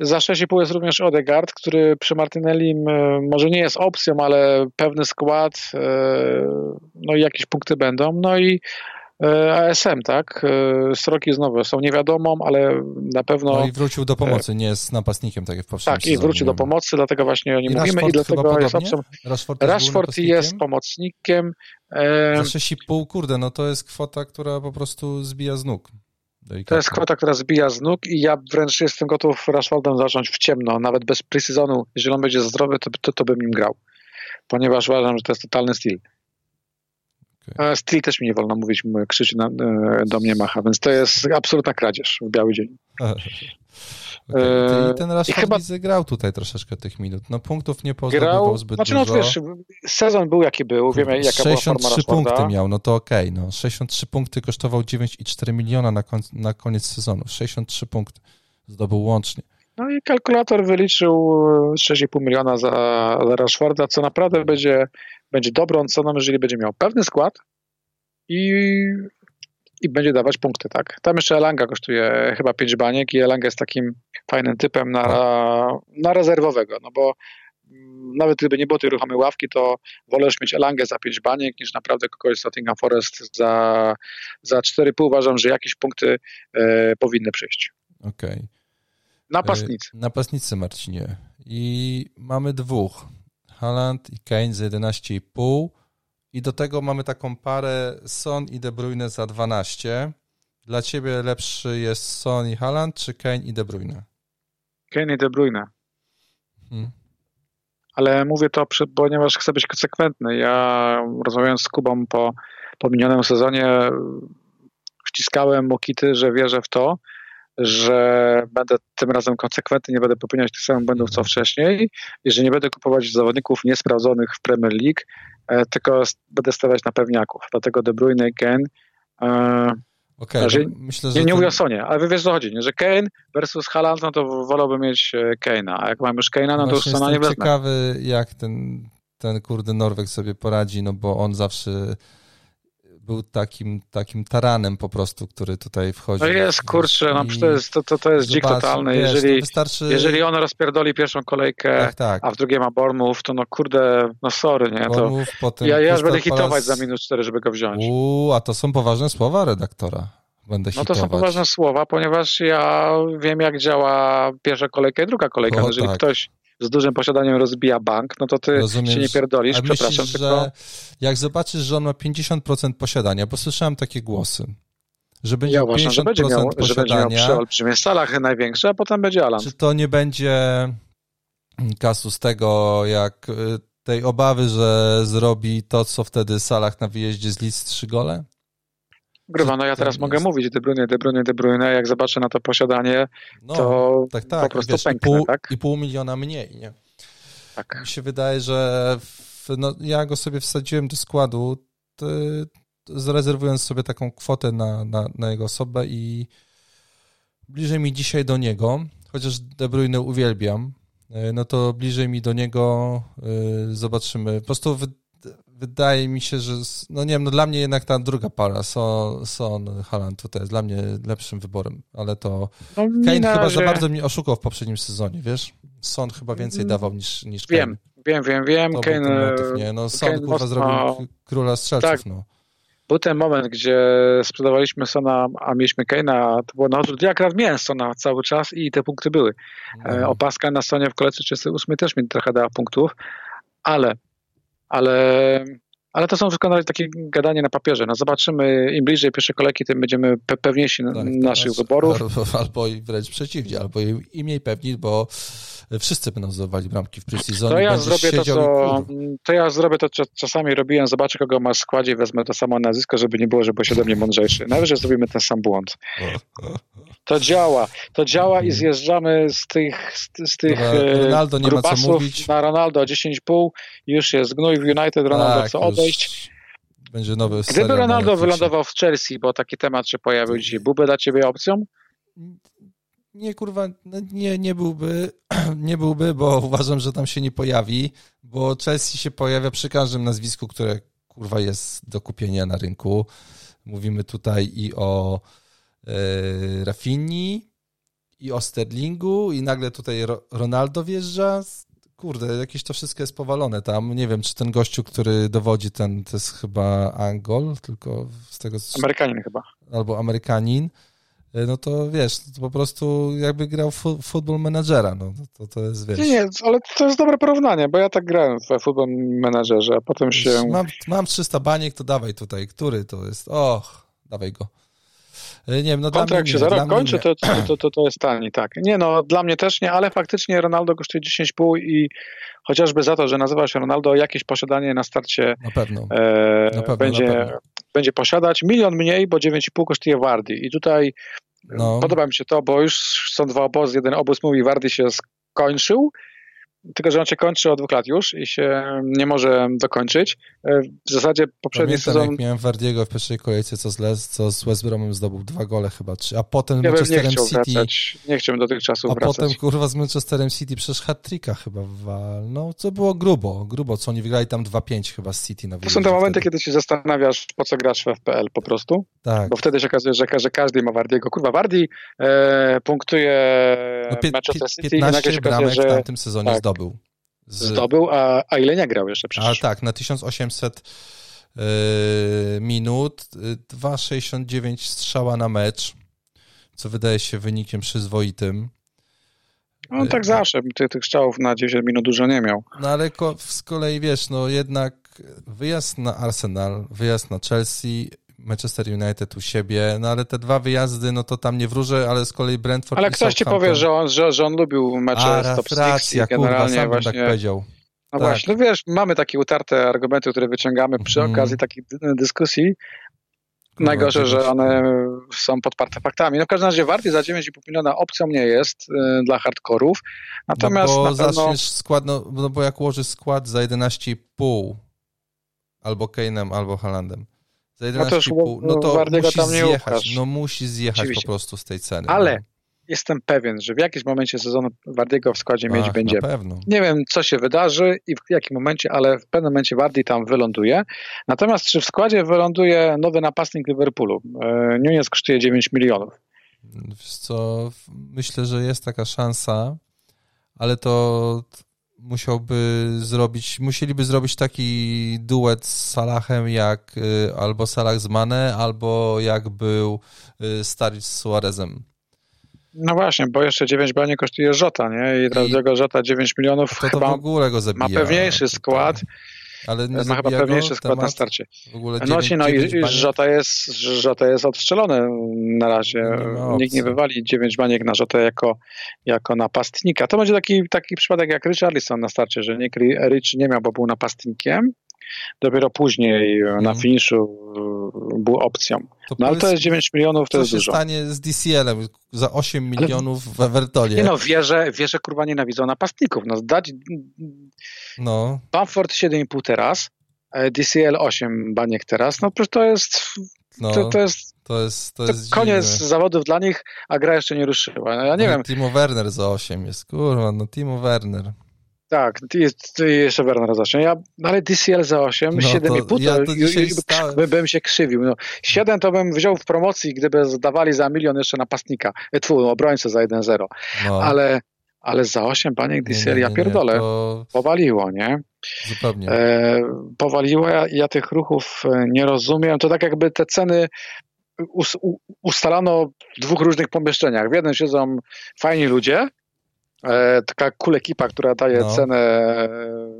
Za 6,5 jest również Odegaard, który przy Martinelli może nie jest opcją, ale pewny skład, e, no i jakieś punkty będą. No i e, ASM, tak? E, sroki znowu są niewiadomą, ale na pewno... No i wrócił do pomocy, nie jest napastnikiem, tak jak w poprzednim Tak, i wrócił do pomocy, dlatego właśnie o nim I mówimy Rashford i dlatego jest opcją... Rashford, Rashford jest pomocnikiem. Za 6,5, kurde, no to jest kwota, która po prostu zbija z nóg. Delikatnie. To jest kwota, która zbija z nóg i ja wręcz jestem gotów Rashfordem zacząć w ciemno, nawet bez pre-sezonu. Jeżeli on będzie zdrowy, to, to, to bym nim grał, ponieważ uważam, że to jest totalny styl. Okay. Steel też mi nie wolno mówić, krzyczy na, do mnie macha, więc to jest absolutna kradzież w biały dzień. Okay. Ten Rashford chyba... grał tutaj troszeczkę tych minut. No punktów nie pozdobywał zbyt znaczy, no, dużo. Wiesz, sezon był jaki był, wiemy jaka 63 była punkty miał, no to okej. Okay, no. 63 punkty kosztował 9,4 miliona na, kon na koniec sezonu. 63 punkty zdobył łącznie. No i kalkulator wyliczył 6,5 miliona za, za Rashforda, co naprawdę będzie, będzie dobrą ceną, jeżeli będzie miał pewny skład i i będzie dawać punkty, tak. Tam jeszcze Elanga kosztuje chyba 5 baniek i Elanga jest takim fajnym typem na, na rezerwowego, no bo nawet gdyby nie było tej ruchomej ławki, to wolę już mieć Elangę za 5 baniek niż naprawdę kogoś z Nottingham Forest za, za 4,5. Uważam, że jakieś punkty e, powinny przyjść. Okej. Okay. Napastnicy. E, napastnicy, Marcinie. I mamy dwóch. Haaland i Kane za 11,5 i do tego mamy taką parę Son i De Bruyne za 12. Dla ciebie lepszy jest Son i Haaland, czy Kane i De Bruyne? Kane i De Bruyne. Hmm. Ale mówię to, ponieważ chcę być konsekwentny. Ja rozmawiając z Kubą po, po minionym sezonie wciskałem mu kity, że wierzę w to, że będę tym razem konsekwentny, nie będę popełniać tych samych błędów co mhm. wcześniej i że nie będę kupować zawodników niesprawdzonych w Premier League, tylko będę stawiać na pewniaków. Dlatego De Bruyne Kane e, Okay, że, myślę, że nie, nie ten... mówię o Sonie, ale wy wiesz co chodzi, nie? że Kane versus Haaland, no to wolałbym mieć e, Kane'a, a jak mam już Kane'a, no to już Sona nie wezmę. ciekawy, jak ten, ten kurde Norweg sobie poradzi, no bo on zawsze był takim, takim taranem po prostu, który tutaj wchodzi. No jest, kurczę, no to jest, to, to, to jest dzik totalny. Wiesz, jeżeli, wystarczy... jeżeli on rozpierdoli pierwszą kolejkę, tak, tak. a w drugiej ma Bournemouth, to no kurde, no sorry, nie? To potem ja, ja już będę hitować za minut cztery, żeby go wziąć. Uuu, a to są poważne słowa redaktora. Będę no to są poważne słowa, ponieważ ja wiem, jak działa pierwsza kolejka i druga kolejka. O, jeżeli tak. ktoś z dużym posiadaniem rozbija bank, no to ty Rozumiesz, się nie pierdolisz, przepraszam. Myślisz, tylko... że jak zobaczysz, że on ma 50% posiadania, bo słyszałem takie głosy, że będzie ja uważam, 50% że będzie miał, posiadania, że będzie miał przy salach największe, a potem będzie Alan. Czy to nie będzie kasus tego, jak y, tej obawy, że zrobi to, co wtedy Salah na wyjeździe z list trzy gole? Grywa, no ja teraz mogę jest... mówić De Bruyne, De Bruyne, De Bruyne, jak zobaczę na to posiadanie, no, to tak, tak, po prostu wiesz, pęknę, i pół, tak? I pół miliona mniej, nie? Tak. Mi się wydaje, że w, no, ja go sobie wsadziłem do składu, to, zarezerwując sobie taką kwotę na, na, na jego osobę i bliżej mi dzisiaj do niego, chociaż De Bruyne uwielbiam, e, no to bliżej mi do niego y, zobaczymy. Po prostu wydaje mi się, że no nie wiem, no dla mnie jednak ta druga para, Son, Son Haaland tutaj jest dla mnie lepszym wyborem, ale to no, Kane chyba że... za bardzo mnie oszukał w poprzednim sezonie, wiesz? Son chyba więcej mm. dawał niż, niż Kane. Wiem, wiem, wiem, wiem. To Kane, motyw, nie? No Son Kane kurwa mocno... zrobił króla strzelców, tak. no. Był ten moment, gdzie sprzedawaliśmy Sona, a mieliśmy Kane'a, to było, no ja akurat miałem Sona cały czas i te punkty były. E, no. Opaska na Sonie w kolejce 38 też mi trochę dała punktów, ale ale, ale to są wszystko takie gadanie na papierze. No zobaczymy, im bliżej pierwszej kolejki, tym będziemy pewniejsi tak, naszych wyborów. Albo, albo wręcz przeciwnie, albo i mniej pewni, bo wszyscy będą zdobywali bramki w preseasonie. To ja zrobię to, co, to ja zrobię to, co czasami robiłem, zobaczę, kogo ma w składzie, wezmę to samo nazwisko, żeby nie było, że był ode mnie mądrzejszy. Najwyżej zrobimy ten sam błąd. To działa. To działa i zjeżdżamy z tych, z, z tych e, Ronaldo nie ma co mówić. na Ronaldo 10,5. Już jest gnój w United, Ronaldo tak, chce odejść. Będzie nowy Gdyby Ronaldo wylądował w Chelsea, bo taki temat się pojawił dzisiaj, byłby dla ciebie opcją? Nie, kurwa, no nie, nie byłby, nie byłby, bo uważam, że tam się nie pojawi, bo Chelsea się pojawia przy każdym nazwisku, które kurwa jest do kupienia na rynku. Mówimy tutaj i o e, Rafini, i o Sterlingu, i nagle tutaj Ronaldo wjeżdża. Kurde, jakieś to wszystko jest powalone tam. Nie wiem, czy ten gościu, który dowodzi, ten to jest chyba Angol, tylko z tego... Amerykanin chyba. Albo Amerykanin. E, no to wiesz, to po prostu jakby grał fu futbol menadżera, no to, to jest, wiesz... Nie, nie, ale to jest dobre porównanie, bo ja tak grałem w futbol menadżerze, a potem się... Mam, mam 300 baniek, to dawaj tutaj, który to jest? Och, dawaj go. Nie wiem, no Kontrakt się za rok kończy, to, to, to, to jest tani, tak. Nie no, dla mnie też nie, ale faktycznie Ronaldo kosztuje 10,5 i chociażby za to, że nazywa się Ronaldo, jakieś posiadanie na starcie na pewno. E, na pewno, będzie, na pewno. Będzie posiadać. Milion mniej, bo 9,5 kosztuje Wardy i tutaj no. podoba mi się to, bo już są dwa obozy. Jeden obóz mówi, Wardy się skończył, tylko że on się kończy od dwóch lat już i się nie może dokończyć. E, w zasadzie poprzedni Pamiętam, sezon... jak miałem Wardiego w pierwszej kolejce, co z, Les, co z West Bromem zdobył dwa gole chyba, trzy, a potem ja Manchesterem nie City... Wracać, nie chciałbym do tych czasów A wracać. potem kurwa z Manchesterem City przecież hat chyba no co było grubo, grubo, co oni wygrali tam 2-5 chyba z City na To są te momenty, wtedy. kiedy się zastanawiasz, po co grasz w FPL po prostu, tak. bo wtedy się okazuje, że, że każdy ma Wardiego. Kurwa, Wardi e, punktuje no, pie, Manchester City 15 i nagle się okazuje, że... w tamtym sezonie tak. zdobył. Z... Zdobył, a, a ile nie grał jeszcze przecież? A tak, na 1800 yy, minut, 2,69 y, strzała na mecz, co wydaje się wynikiem przyzwoitym. No tak zawsze, tych, tych strzałów na 10 minut dużo nie miał. No ale z kolei wiesz, no jednak wyjazd na Arsenal, wyjazd na Chelsea, Manchester United u siebie, no ale te dwa wyjazdy, no to tam nie wróżę, ale z kolei Brentford Ale ktoś ci powie, że on, że, że on lubił mecze A, z top racja, generalnie kurwa, właśnie... tak powiedział. No tak. właśnie, no wiesz, mamy takie utarte argumenty, które wyciągamy przy mm. okazji takich dyskusji. Kurwa, Najgorsze, że one są podparte faktami. No w każdym razie Warty za 9,5 miliona opcją nie jest y, dla hardkorów. Natomiast no bo na pewno... zaczniesz skład, no, no bo jak ułożysz skład za 11,5 albo Kane'em, albo Halandem, za 11,5, no to, no to musi zjechać, no musi zjechać Oczywiście. po prostu z tej ceny. Ale no. jestem pewien, że w jakimś momencie sezonu Wardiego w składzie Ach, mieć będzie. Nie wiem, co się wydarzy i w jakim momencie, ale w pewnym momencie Wardi tam wyląduje. Natomiast czy w składzie wyląduje nowy napastnik Liverpoolu? E, Nunez kosztuje 9 milionów. Wiesz co, myślę, że jest taka szansa, ale to musiałby zrobić, musieliby zrobić taki duet z Salahem jak y, albo Salah z Mane, albo jak był y, Staric z Suarezem. No właśnie, bo jeszcze 9 bani kosztuje Żota, nie? I teraz jego Żota 9 milionów to, to chyba w ogóle go zabija. ma pewniejszy skład. Ale nie ma chyba pewniejszy skład na starcie. W ogóle 9, no, 9 no i Żota jest, Żota jest odstrzelony na razie. Nie Nikt nie wywali 9 baniek na Żotę jako, jako napastnika. To będzie taki, taki przypadek jak Richarlison na starcie, że Nick Rich nie miał, bo był napastnikiem. Dopiero później hmm. na finiszu był opcją. To no ale to jest 9 milionów, to jest dużo. Co się stanie z DCL-em za 8 milionów ale, w Evertonie? Nie no, wie, że, wie, że kurwa nienawidzą napastników. No dać no. Bamford 7,5 teraz, e, DCL 8 baniek teraz, no przecież to jest no, to, to jest to jest, to jest koniec dziwne. zawodów dla nich, a gra jeszcze nie ruszyła. No, ja nie no wiem. Timo Werner za 8 jest, kurwa, no Timo Werner. Tak, jest, jeszcze Werner za 8. Ja, ale DCL za 8, no 7,5 to, ja to by, bym się krzywił. No, 7 to bym wziął w promocji, gdyby zdawali za milion jeszcze napastnika, e, twój obrońcę za 1-0. No. Ale, ale za 8 paniek DCL, nie, nie, nie, ja pierdolę, to... powaliło, nie? Zupełnie. E, powaliło, ja, ja tych ruchów e, nie rozumiem. To tak jakby te ceny ustalano w dwóch różnych pomieszczeniach. W jednym siedzą fajni ludzie, taka cool ekipa, która daje no. cenę,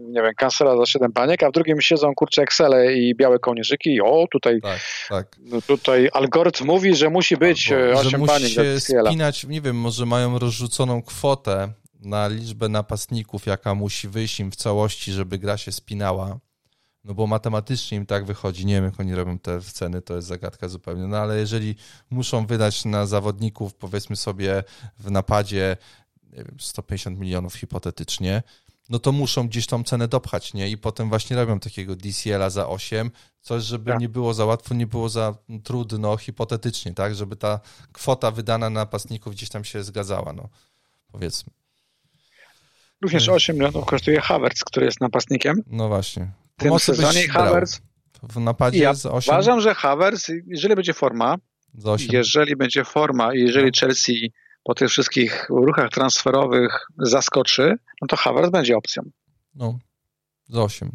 nie wiem, kancela za 7 paniek, a w drugim siedzą kurcze Excele i białe kołnierzyki i o, tutaj, tak, tak. No, tutaj algorytm mówi, że musi być Albo, 8 że paniek. Musi się spinać, nie wiem, może mają rozrzuconą kwotę na liczbę napastników, jaka musi wyjść im w całości, żeby gra się spinała. No bo matematycznie im tak wychodzi. Nie wiem, jak oni robią te ceny, to jest zagadka zupełnie. No ale jeżeli muszą wydać na zawodników, powiedzmy sobie w napadzie wiem, 150 milionów hipotetycznie, no to muszą gdzieś tą cenę dopchać, nie? I potem właśnie robią takiego DCL-a za 8, coś, żeby tak. nie było za łatwo, nie było za trudno hipotetycznie, tak? Żeby ta kwota wydana na napastników gdzieś tam się zgadzała, no powiedzmy. Również 8 milionów kosztuje Havertz, który jest napastnikiem. No właśnie. W tym sezonie Havertz. W napadzie ja z 8? Uważam, że Havertz, jeżeli będzie forma, jeżeli będzie forma i jeżeli no. Chelsea po tych wszystkich ruchach transferowych zaskoczy, no to Havertz będzie opcją. No, za 8.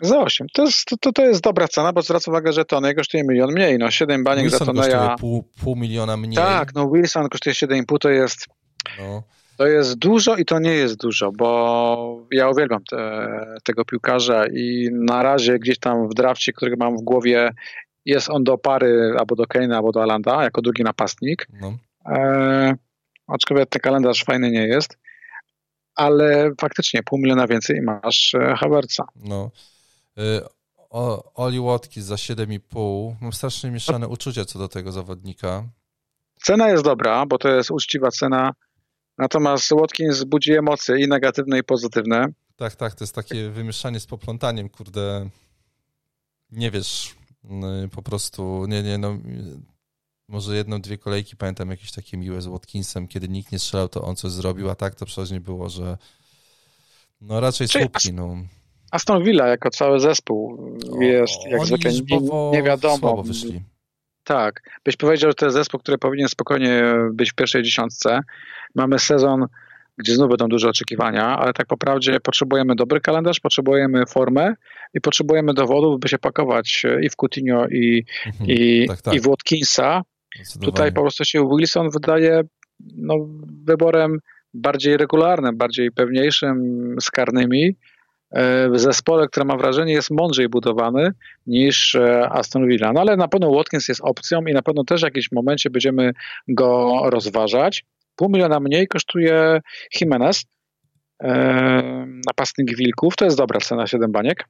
Za 8. To jest, to, to jest dobra cena, bo zwraca uwagę, że Tony kosztuje milion mniej. No 7 baniek Wilson za Toneja. Pół, pół miliona mniej. Tak, no Wilson kosztuje 7,5 to jest. No. To jest dużo i to nie jest dużo, bo ja uwielbiam te, tego piłkarza i na razie gdzieś tam w drafcie, który mam w głowie, jest on do pary albo do Kane'a, albo do Alanda, jako drugi napastnik. No. E, aczkolwiek ten kalendarz fajny nie jest, ale faktycznie pół miliona więcej masz e, Havertza. No. Y Oli Watkins za 7,5. Mam strasznie mieszane uczucia co do tego zawodnika. Cena jest dobra, bo to jest uczciwa cena, natomiast Watkins budzi emocje i negatywne, i pozytywne. Tak, tak, to jest takie wymieszanie z poplątaniem, kurde. Nie wiesz, no po prostu, nie, nie, no, może jedną, dwie kolejki pamiętam jakieś takie miłe z Watkinsem, kiedy nikt nie strzelał, to on coś zrobił, a tak to przeważnie było, że no raczej słupki, no. Aston Villa jako cały zespół jest jak zwykle nie, nie wiadomo. wyszli. Tak, byś powiedział, że to jest zespół, który powinien spokojnie być w pierwszej dziesiątce. Mamy sezon, gdzie znów będą duże oczekiwania, ale tak po prawdzie potrzebujemy dobry kalendarz, potrzebujemy formę i potrzebujemy dowodów, by się pakować i w Coutinho i, mhm, i, tak, tak. i w Watkinsa. Tutaj po prostu się Wilson wydaje no, wyborem bardziej regularnym, bardziej pewniejszym, z karnymi, E, w zespole, który mam wrażenie jest mądrzej budowany niż e, Aston Villa. No ale na pewno Watkins jest opcją i na pewno też w jakimś momencie będziemy go rozważać. Pół miliona mniej kosztuje Jimenez, e, napastnik Wilków. To jest dobra cena, 7 baniek.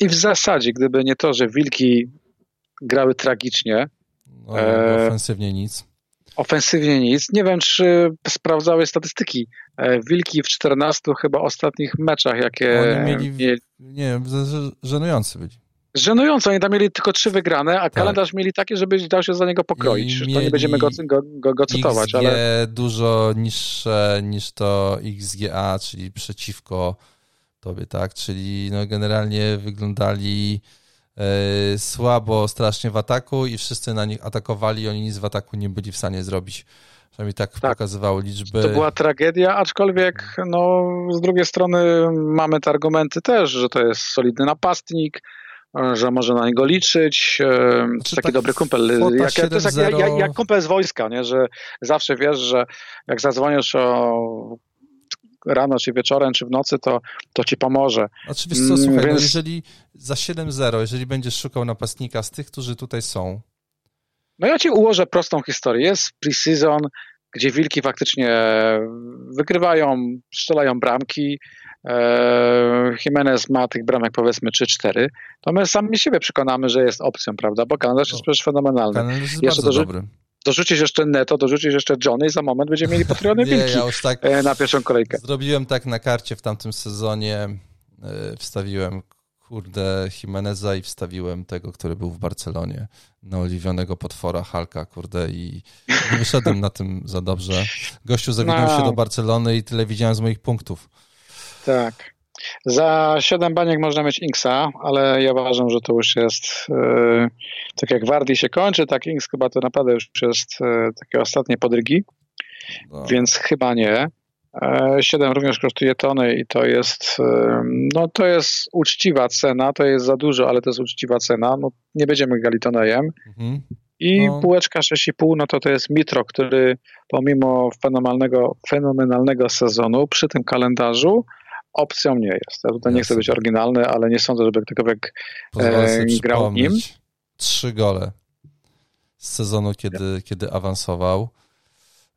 I w zasadzie, gdyby nie to, że Wilki grały tragicznie. No, ofensywnie nic ofensywnie nic. Nie wiem, czy sprawdzały statystyki. E, Wilki w 14 chyba ostatnich meczach, jakie Oni mieli, mieli... nie żenujący byli. Żenująco, oni tam mieli tylko trzy wygrane, a tak. kalendarz mieli taki, żeby dał się za niego pokroić. to nie będziemy go, go, go, go cytować, XG ale... dużo niższe niż to XGA, czyli przeciwko tobie, tak? Czyli no generalnie wyglądali E, słabo strasznie w ataku i wszyscy na nich atakowali i oni nic w ataku nie byli w stanie zrobić. Przynajmniej tak, tak pokazywały liczby. To była tragedia, aczkolwiek no, z drugiej strony mamy te argumenty też, że to jest solidny napastnik, że może na niego liczyć. E, znaczy, taki tak dobry kumpel. Jak, to jest jak, jak, jak kumpel z wojska, nie? że zawsze wiesz, że jak zadzwonisz o rano, czy wieczorem, czy w nocy, to, to ci pomoże. Oczywiście, co, słuchaj, no Więc... no jeżeli za 7-0, jeżeli będziesz szukał napastnika z tych, którzy tutaj są. No ja ci ułożę prostą historię. Jest pre-season, gdzie wilki faktycznie wygrywają, strzelają bramki. E, Jimenez ma tych bramek powiedzmy 3-4, to my sami siebie przekonamy, że jest opcją, prawda? Bo jest no, przecież fenomenalny. Kalendarz jest Jeszcze bardzo dobry dorzucić jeszcze Neto, dorzucić jeszcze Johnny i za moment będziemy mieli potrójne wilki ja już tak e, na pierwszą kolejkę. Zrobiłem tak na karcie w tamtym sezonie, e, wstawiłem kurde Jimeneza i wstawiłem tego, który był w Barcelonie, naoliwionego potwora Halka, kurde i nie wyszedłem na tym za dobrze. Gościu zawinął no. się do Barcelony i tyle widziałem z moich punktów. Tak. Za 7 baniek można mieć Inksa, ale ja uważam, że to już jest yy, tak jak Wardi się kończy, tak Inks chyba to naprawdę już jest yy, takie ostatnie podrygi, no. więc chyba nie. 7 e, również kosztuje tony i to jest, no to jest uczciwa cena, to jest za dużo, ale to jest uczciwa cena. No, nie będziemy gali tonejem. Mhm. I no. półeczka 6,5, no to to jest Mitro, który pomimo fenomenalnego, fenomenalnego sezonu przy tym kalendarzu opcją nie jest. Ja tutaj nie chcę być oryginalny, ale nie sądzę, żeby ktokolwiek e, grał nim. Trzy gole z sezonu, kiedy, kiedy awansował.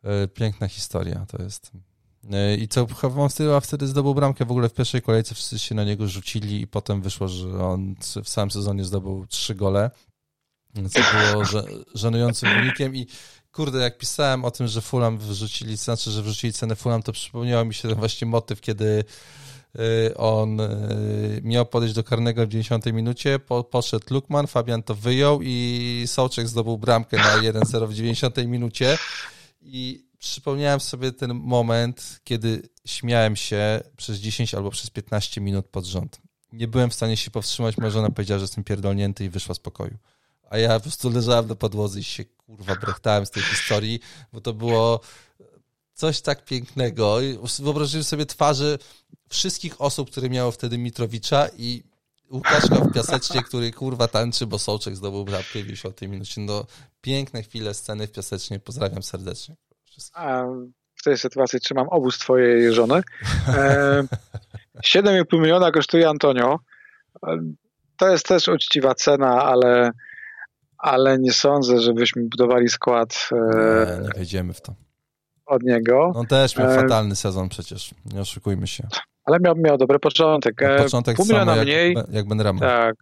E, piękna historia to jest. E, I co, chyba wtedy, a wtedy zdobył bramkę w ogóle w pierwszej kolejce, wszyscy się na niego rzucili i potem wyszło, że on w samym sezonie zdobył trzy gole, co było żenującym wynikiem i kurde, jak pisałem o tym, że Fulham wrzucili, znaczy, że wrzucili cenę Fulham, to przypomniał mi się ten właśnie motyw, kiedy y, on y, miał podejść do karnego w 90 minucie, po, poszedł Lukman, Fabian to wyjął i Sołczek zdobył bramkę na 1-0 w 90 minucie i przypomniałem sobie ten moment, kiedy śmiałem się przez 10 albo przez 15 minut pod rząd. Nie byłem w stanie się powstrzymać, moja żona powiedziała, że jestem pierdolnięty i wyszła z pokoju a ja po prostu leżałem na podłodze i się kurwa brechtałem z tej historii, bo to było coś tak pięknego. Wyobraziłem sobie twarze wszystkich osób, które miało wtedy Mitrowicza i Łukaszka w piasecznie, który kurwa tańczy, bo Sołczek zdobył bramkę w 50 minucie. No, piękne chwile, sceny w piasecznie. Pozdrawiam serdecznie. A w tej sytuacji trzymam obóz twojej żony. E, 7,5 miliona kosztuje Antonio. to jest też uczciwa cena, ale, ale nie sądzę, żebyśmy budowali skład. Nie, nie wejdziemy w to. Od niego. On też miał fatalny sezon przecież, nie oszukujmy się. Ale miał, miał dobry początek. Na początek Pół miliona jak, mniej. Jak Ben Rama. Tak.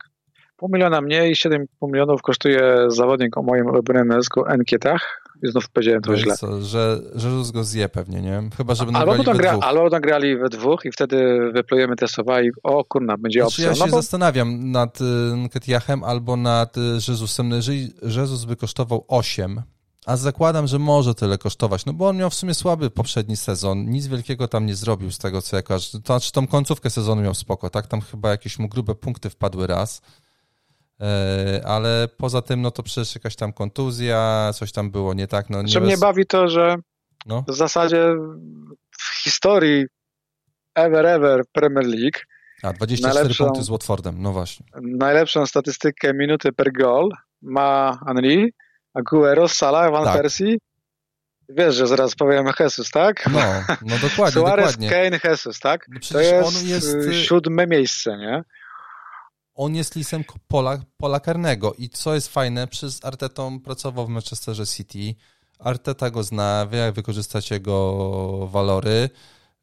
Pół miliona mniej, 7,5 milionów kosztuje zawodnik o moim ulubionym nazwisku Enkietach. Znów powiedziałem to no źle. Co, że, Rus go zje pewnie, nie? Chyba, żeby albo nagrali we gra, dwóch. Albo nagrali we dwóch i wtedy wyplujemy te słowa i o kurna, będzie Znaczy, opcja. ja się no bo... zastanawiam nad y, Nketiachem albo nad y, Jezusem. No jeżeli Jezus by kosztował 8, a zakładam, że może tyle kosztować, no bo on miał w sumie słaby poprzedni sezon, nic wielkiego tam nie zrobił z tego, co jakoś, to znaczy tą końcówkę sezonu miał spoko, tak, tam chyba jakieś mu grube punkty wpadły raz, ale poza tym, no to przecież jakaś tam kontuzja, coś tam było nie tak, no nie Znaczy bez... mnie bawi to, że no. w zasadzie w historii ever, ever Premier League A, 24 najlepszą- punkty z Watfordem, no właśnie. najlepszą statystykę minuty per goal ma Henry, Aguero, Salah, Van Tak. Persie. Wiesz, że zaraz powiem Jesus, tak? No, no dokładnie, Suarez, dokładnie. Kane, Jesus, tak? No To jest, jest, y, siódme miejsce, nie? On jest lisem pola, pola karnego i co jest fajne, przez Artetą pracował w Manchesterze City, Arteta go zna, wie jak wykorzystać jego walory.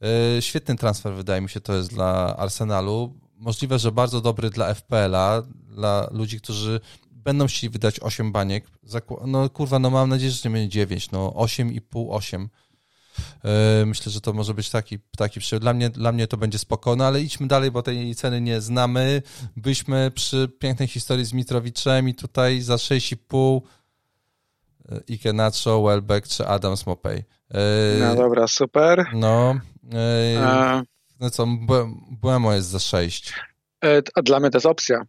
Yy, Świetny transfer wydaje mi się to jest dla Arsenalu. Możliwe, że bardzo dobry dla FPL-a, dla ludzi, którzy będą chcieli wydać 8 baniek. No kurwa, no mam nadzieję, że nie będzie 9, no 8,5, 8. Yy, Myślę, że to może być taki, taki przyjazd. Dla mnie, dla mnie to będzie spokojne, ale idźmy dalej, bo tej ceny nie znamy. Byliśmy przy pięknej historii z Mitrowiczem i tutaj za 6,5 yy, Ike Nacho, Welbeck czy Adams Mopey. Yy, No dobra, super. No, E, no co, Bu- Buemo jest za 6. e, a Dla mnie to jest opcja.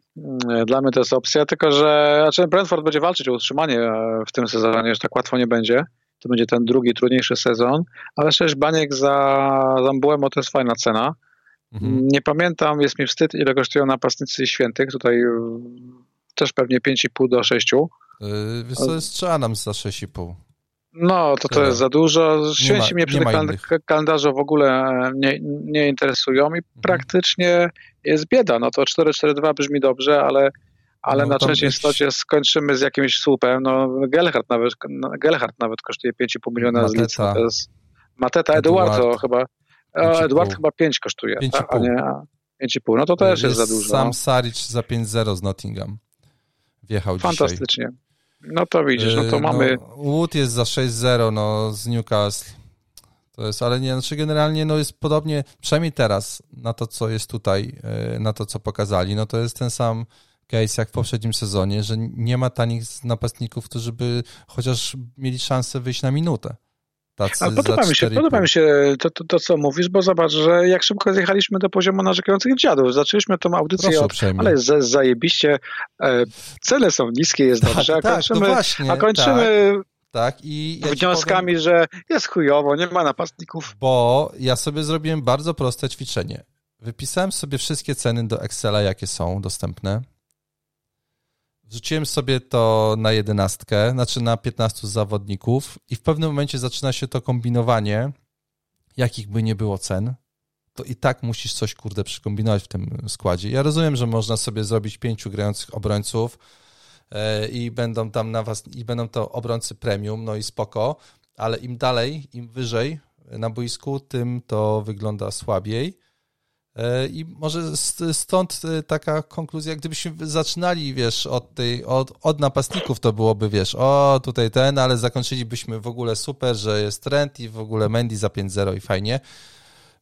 E, Dla mnie to jest opcja, tylko że znaczy Brentford będzie walczyć o utrzymanie e, w tym sezonie, że tak łatwo nie będzie. To będzie ten drugi, trudniejszy sezon, ale 6 baniek za, za Mbuemo to jest fajna cena. Mhm. Nie pamiętam, jest mi wstyd, ile kosztują napastnicy świętych. Tutaj y, też pewnie 5,5 do 6. Yy, Wiesz co, jest czy Adams za 6,5. No, to to jest za dużo. Święci ma- mnie przy innych. kalendarzu w ogóle e, nie, nie interesują Mhm. i praktycznie jest bieda. No to 4-4-2 brzmi dobrze, ale, ale No, na trzeciej jakiś- slocie skończymy z jakimś słupem. No, Gelhardt nawet, no, Gelhardt nawet kosztuje 5,5 miliona z Mateta. Leeds. No, to jest Mateta, Eduard. Eduardo chyba. O, 5,5. Eduard chyba 5 kosztuje, 5,5. tak? a nie a 5,5. No to też jest, za dużo. Sam no. Saric za 5-0 z Nottingham. Wjechał dzisiaj. Fantastycznie. No to widzisz, no to Yy, mamy. Wood jest za 6-0 no, z Newcastle. To jest, ale nie, znaczy generalnie no jest podobnie, przynajmniej teraz, na to, co jest tutaj, yy, na to, co pokazali, no to jest ten sam case jak w poprzednim sezonie, że nie ma tanich napastników, którzy by chociaż mieli szansę wyjść na minutę. Tacy Ale podoba mi się, 4,5. podoba mi się to, to, to, co mówisz, bo zobacz, że jak szybko zjechaliśmy do poziomu narzekających dziadów. Zaczęliśmy tą audycję Proszę od, uprzejmie. ale jest zajebiście, e, cele są niskie, jest Tak, dobrze, a tak, kończymy, no właśnie, a kończymy Tak, i ja wnioskami, powiem- że jest chujowo, nie ma napastników. Bo ja sobie zrobiłem bardzo proste ćwiczenie. Wypisałem sobie wszystkie ceny do Excela, jakie są dostępne. Wrzuciłem sobie to na jedenastkę, znaczy na 15 zawodników i w pewnym momencie zaczyna się to kombinowanie, jakich by nie było cen, to i tak musisz coś, kurde, przykombinować w tym składzie. Ja rozumiem, że można sobie zrobić pięciu grających obrońców e, i będą tam na was, i będą to obrońcy premium, no i spoko, ale im dalej, im wyżej na boisku, tym to wygląda słabiej. E, I może st- stąd e, taka konkluzja, gdybyśmy zaczynali, wiesz, od, tej, od, od napastników, to byłoby, wiesz, o, tutaj ten, ale zakończylibyśmy w ogóle super, że jest trend i w ogóle Mendy za 5-0 i fajnie.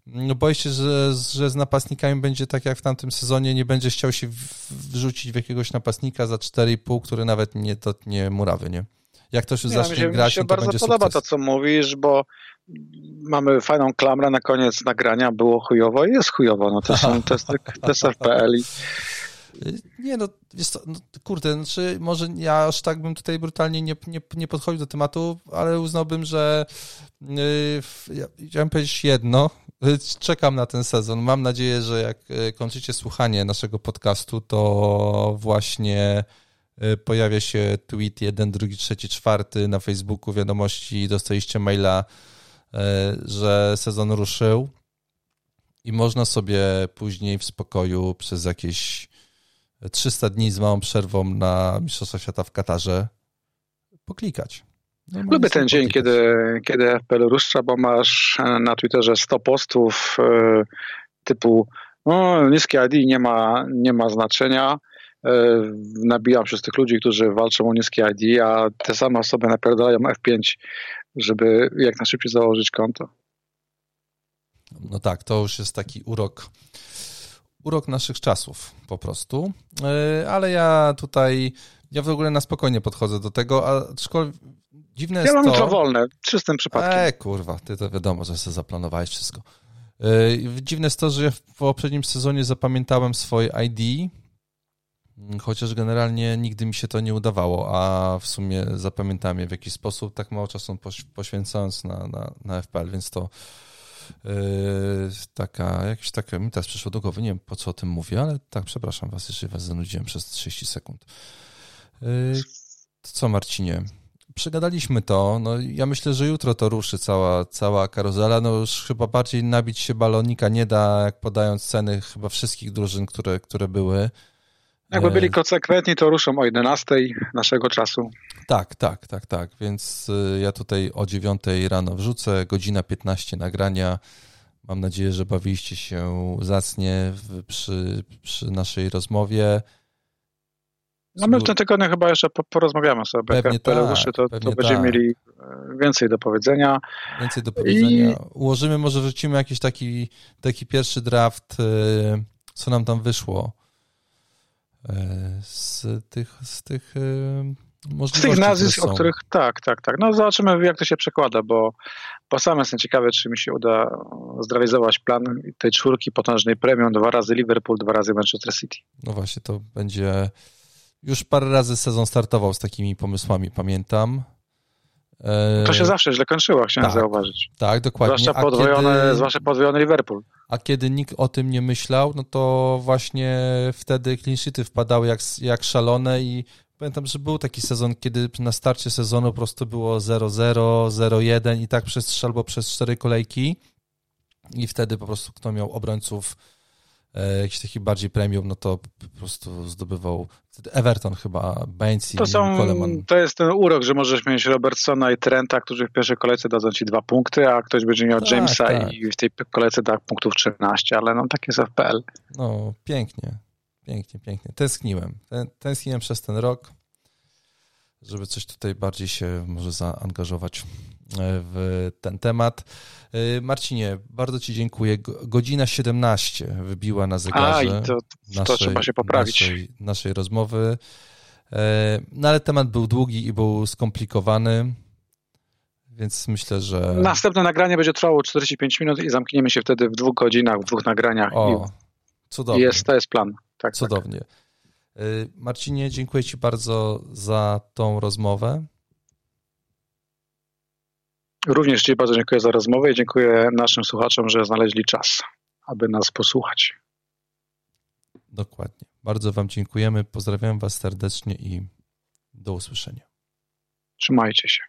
No boję się, że, że z napastnikami będzie tak jak w tamtym sezonie, nie będzie chciał się wrzucić w jakiegoś napastnika za 4,5, który nawet nie dotknie murawy, nie? Jak ktoś już Nie, mi zacznie mi grać, się no to bardzo będzie podoba sukces. to, co mówisz, bo mamy fajną klamrę na koniec nagrania, było chujowo i jest chujowo. No to są testy, testy FPL i Nie no, co, no, kurde, znaczy może ja aż tak bym tutaj brutalnie nie, nie, nie podchodził do tematu, ale uznałbym, że yy, ja chciałem powiedzieć jedno, yy, czekam na ten sezon. Mam nadzieję, że jak yy, kończycie słuchanie naszego podcastu, to właśnie pojawia się tweet jeden, drugi, trzeci, czwarty na Facebooku, wiadomości, dostaliście maila, yy, że sezon ruszył i można sobie później w spokoju przez jakieś 300 dni z małą przerwą na Mistrzostwa Świata w Katarze, poklikać. Normalnie Lubię ten dzień, kiedy, kiedy FPL rusza, bo masz na Twitterze 100 postów typu no, niskie ID nie ma, nie ma znaczenia, E, nabijam przez tych ludzi, którzy walczą o niskie ID, a te same osoby napierdalają F5, żeby jak najszybciej założyć konto. No tak, to już jest taki urok, urok naszych czasów po prostu. E, ale ja tutaj, ja w ogóle na spokojnie podchodzę do tego, aczkolwiek dziwne jest ja to... Ja mam wolne, czystym przypadkiem. E, kurwa, ty to wiadomo, że sobie zaplanowałeś wszystko. E, dziwne jest to, że ja w poprzednim sezonie zapamiętałem swoje ID, Chociaż generalnie nigdy mi się to nie udawało, a w sumie zapamiętałem je w jakiś sposób, tak mało czasu poświęcając na, na, na FPL, więc to yy, taka, jakieś takie, mi teraz przyszło do głowy, nie wiem po co o tym mówię, ale tak, przepraszam was, jeżeli was zanudziłem przez 30 sekund. Yy, co Marcinie? Przegadaliśmy to, no ja myślę, że jutro to ruszy cała, cała karuzela, no już chyba bardziej nabić się balonika nie da, jak podając ceny chyba wszystkich drużyn, które, które były. Jakby byli konsekwentni, to ruszą o 11 naszego czasu. Tak, tak, tak, tak. Więc y, ja tutaj o 9 rano wrzucę, godzina 15 nagrania. Mam nadzieję, że bawiliście się zacnie przy, przy naszej rozmowie. No my w tym tygodniu chyba jeszcze porozmawiamy sobie. Pewnie jak tak, ruszy, to, to będziemy tak. mieli e, więcej do powiedzenia. Więcej do powiedzenia. I... Ułożymy, może wrzucimy jakiś taki, taki pierwszy draft, y, co nam tam wyszło z tych, z tych możliwości. Z tych nazwisk, o których tak, tak, tak. No zobaczymy, jak to się przekłada, bo, bo sam jestem ciekawy, czy mi się uda zrealizować plan tej czwórki potężnej premium, dwa razy Liverpool, dwa razy Manchester City. No właśnie, to będzie. Już parę razy sezon startował z takimi pomysłami, pamiętam. To się zawsze źle kończyło, chciałem tak, zauważyć. Tak, dokładnie. Zwłaszcza podwojony, kiedy, zwłaszcza podwojony Liverpool. A kiedy nikt o tym nie myślał, no to właśnie wtedy clean wpadały jak, jak szalone i pamiętam, że był taki sezon, kiedy na starcie sezonu po prostu było 0-0, 0-1 i tak przez trzy albo przez cztery kolejki i wtedy po prostu kto miał obrońców E, jakiś taki bardziej premium, no to po prostu zdobywał Everton chyba, Baines i to są, Coleman. To jest ten urok, że możesz mieć Robertsona i Trenta, którzy w pierwszej kolejce dadzą ci dwa punkty, a ktoś będzie miał tak, Jamesa tak. i w tej kolejce da punktów 13, ale no tak jest FPL. No, pięknie, pięknie, pięknie. Tęskniłem. Tęskniłem przez ten rok, żeby coś tutaj bardziej się może zaangażować e, w ten temat. E, Marcinie, bardzo Ci dziękuję. Godzina 17 wybiła na zegarze A, i to, naszej, to trzeba się poprawić. Naszej, naszej rozmowy. E, no ale temat był długi i był skomplikowany, więc myślę, że... Następne nagranie będzie trwało 45 minut i zamkniemy się wtedy w dwóch godzinach, w dwóch nagraniach. O, cudownie. Jest, to jest plan. Tak, tak. cudownie. Tak. Marcinie, dziękuję Ci bardzo za tą rozmowę. Również Ci bardzo dziękuję za rozmowę i dziękuję naszym słuchaczom, że znaleźli czas, aby nas posłuchać. Dokładnie. Bardzo Wam dziękujemy. Pozdrawiam Was serdecznie i do usłyszenia. Trzymajcie się.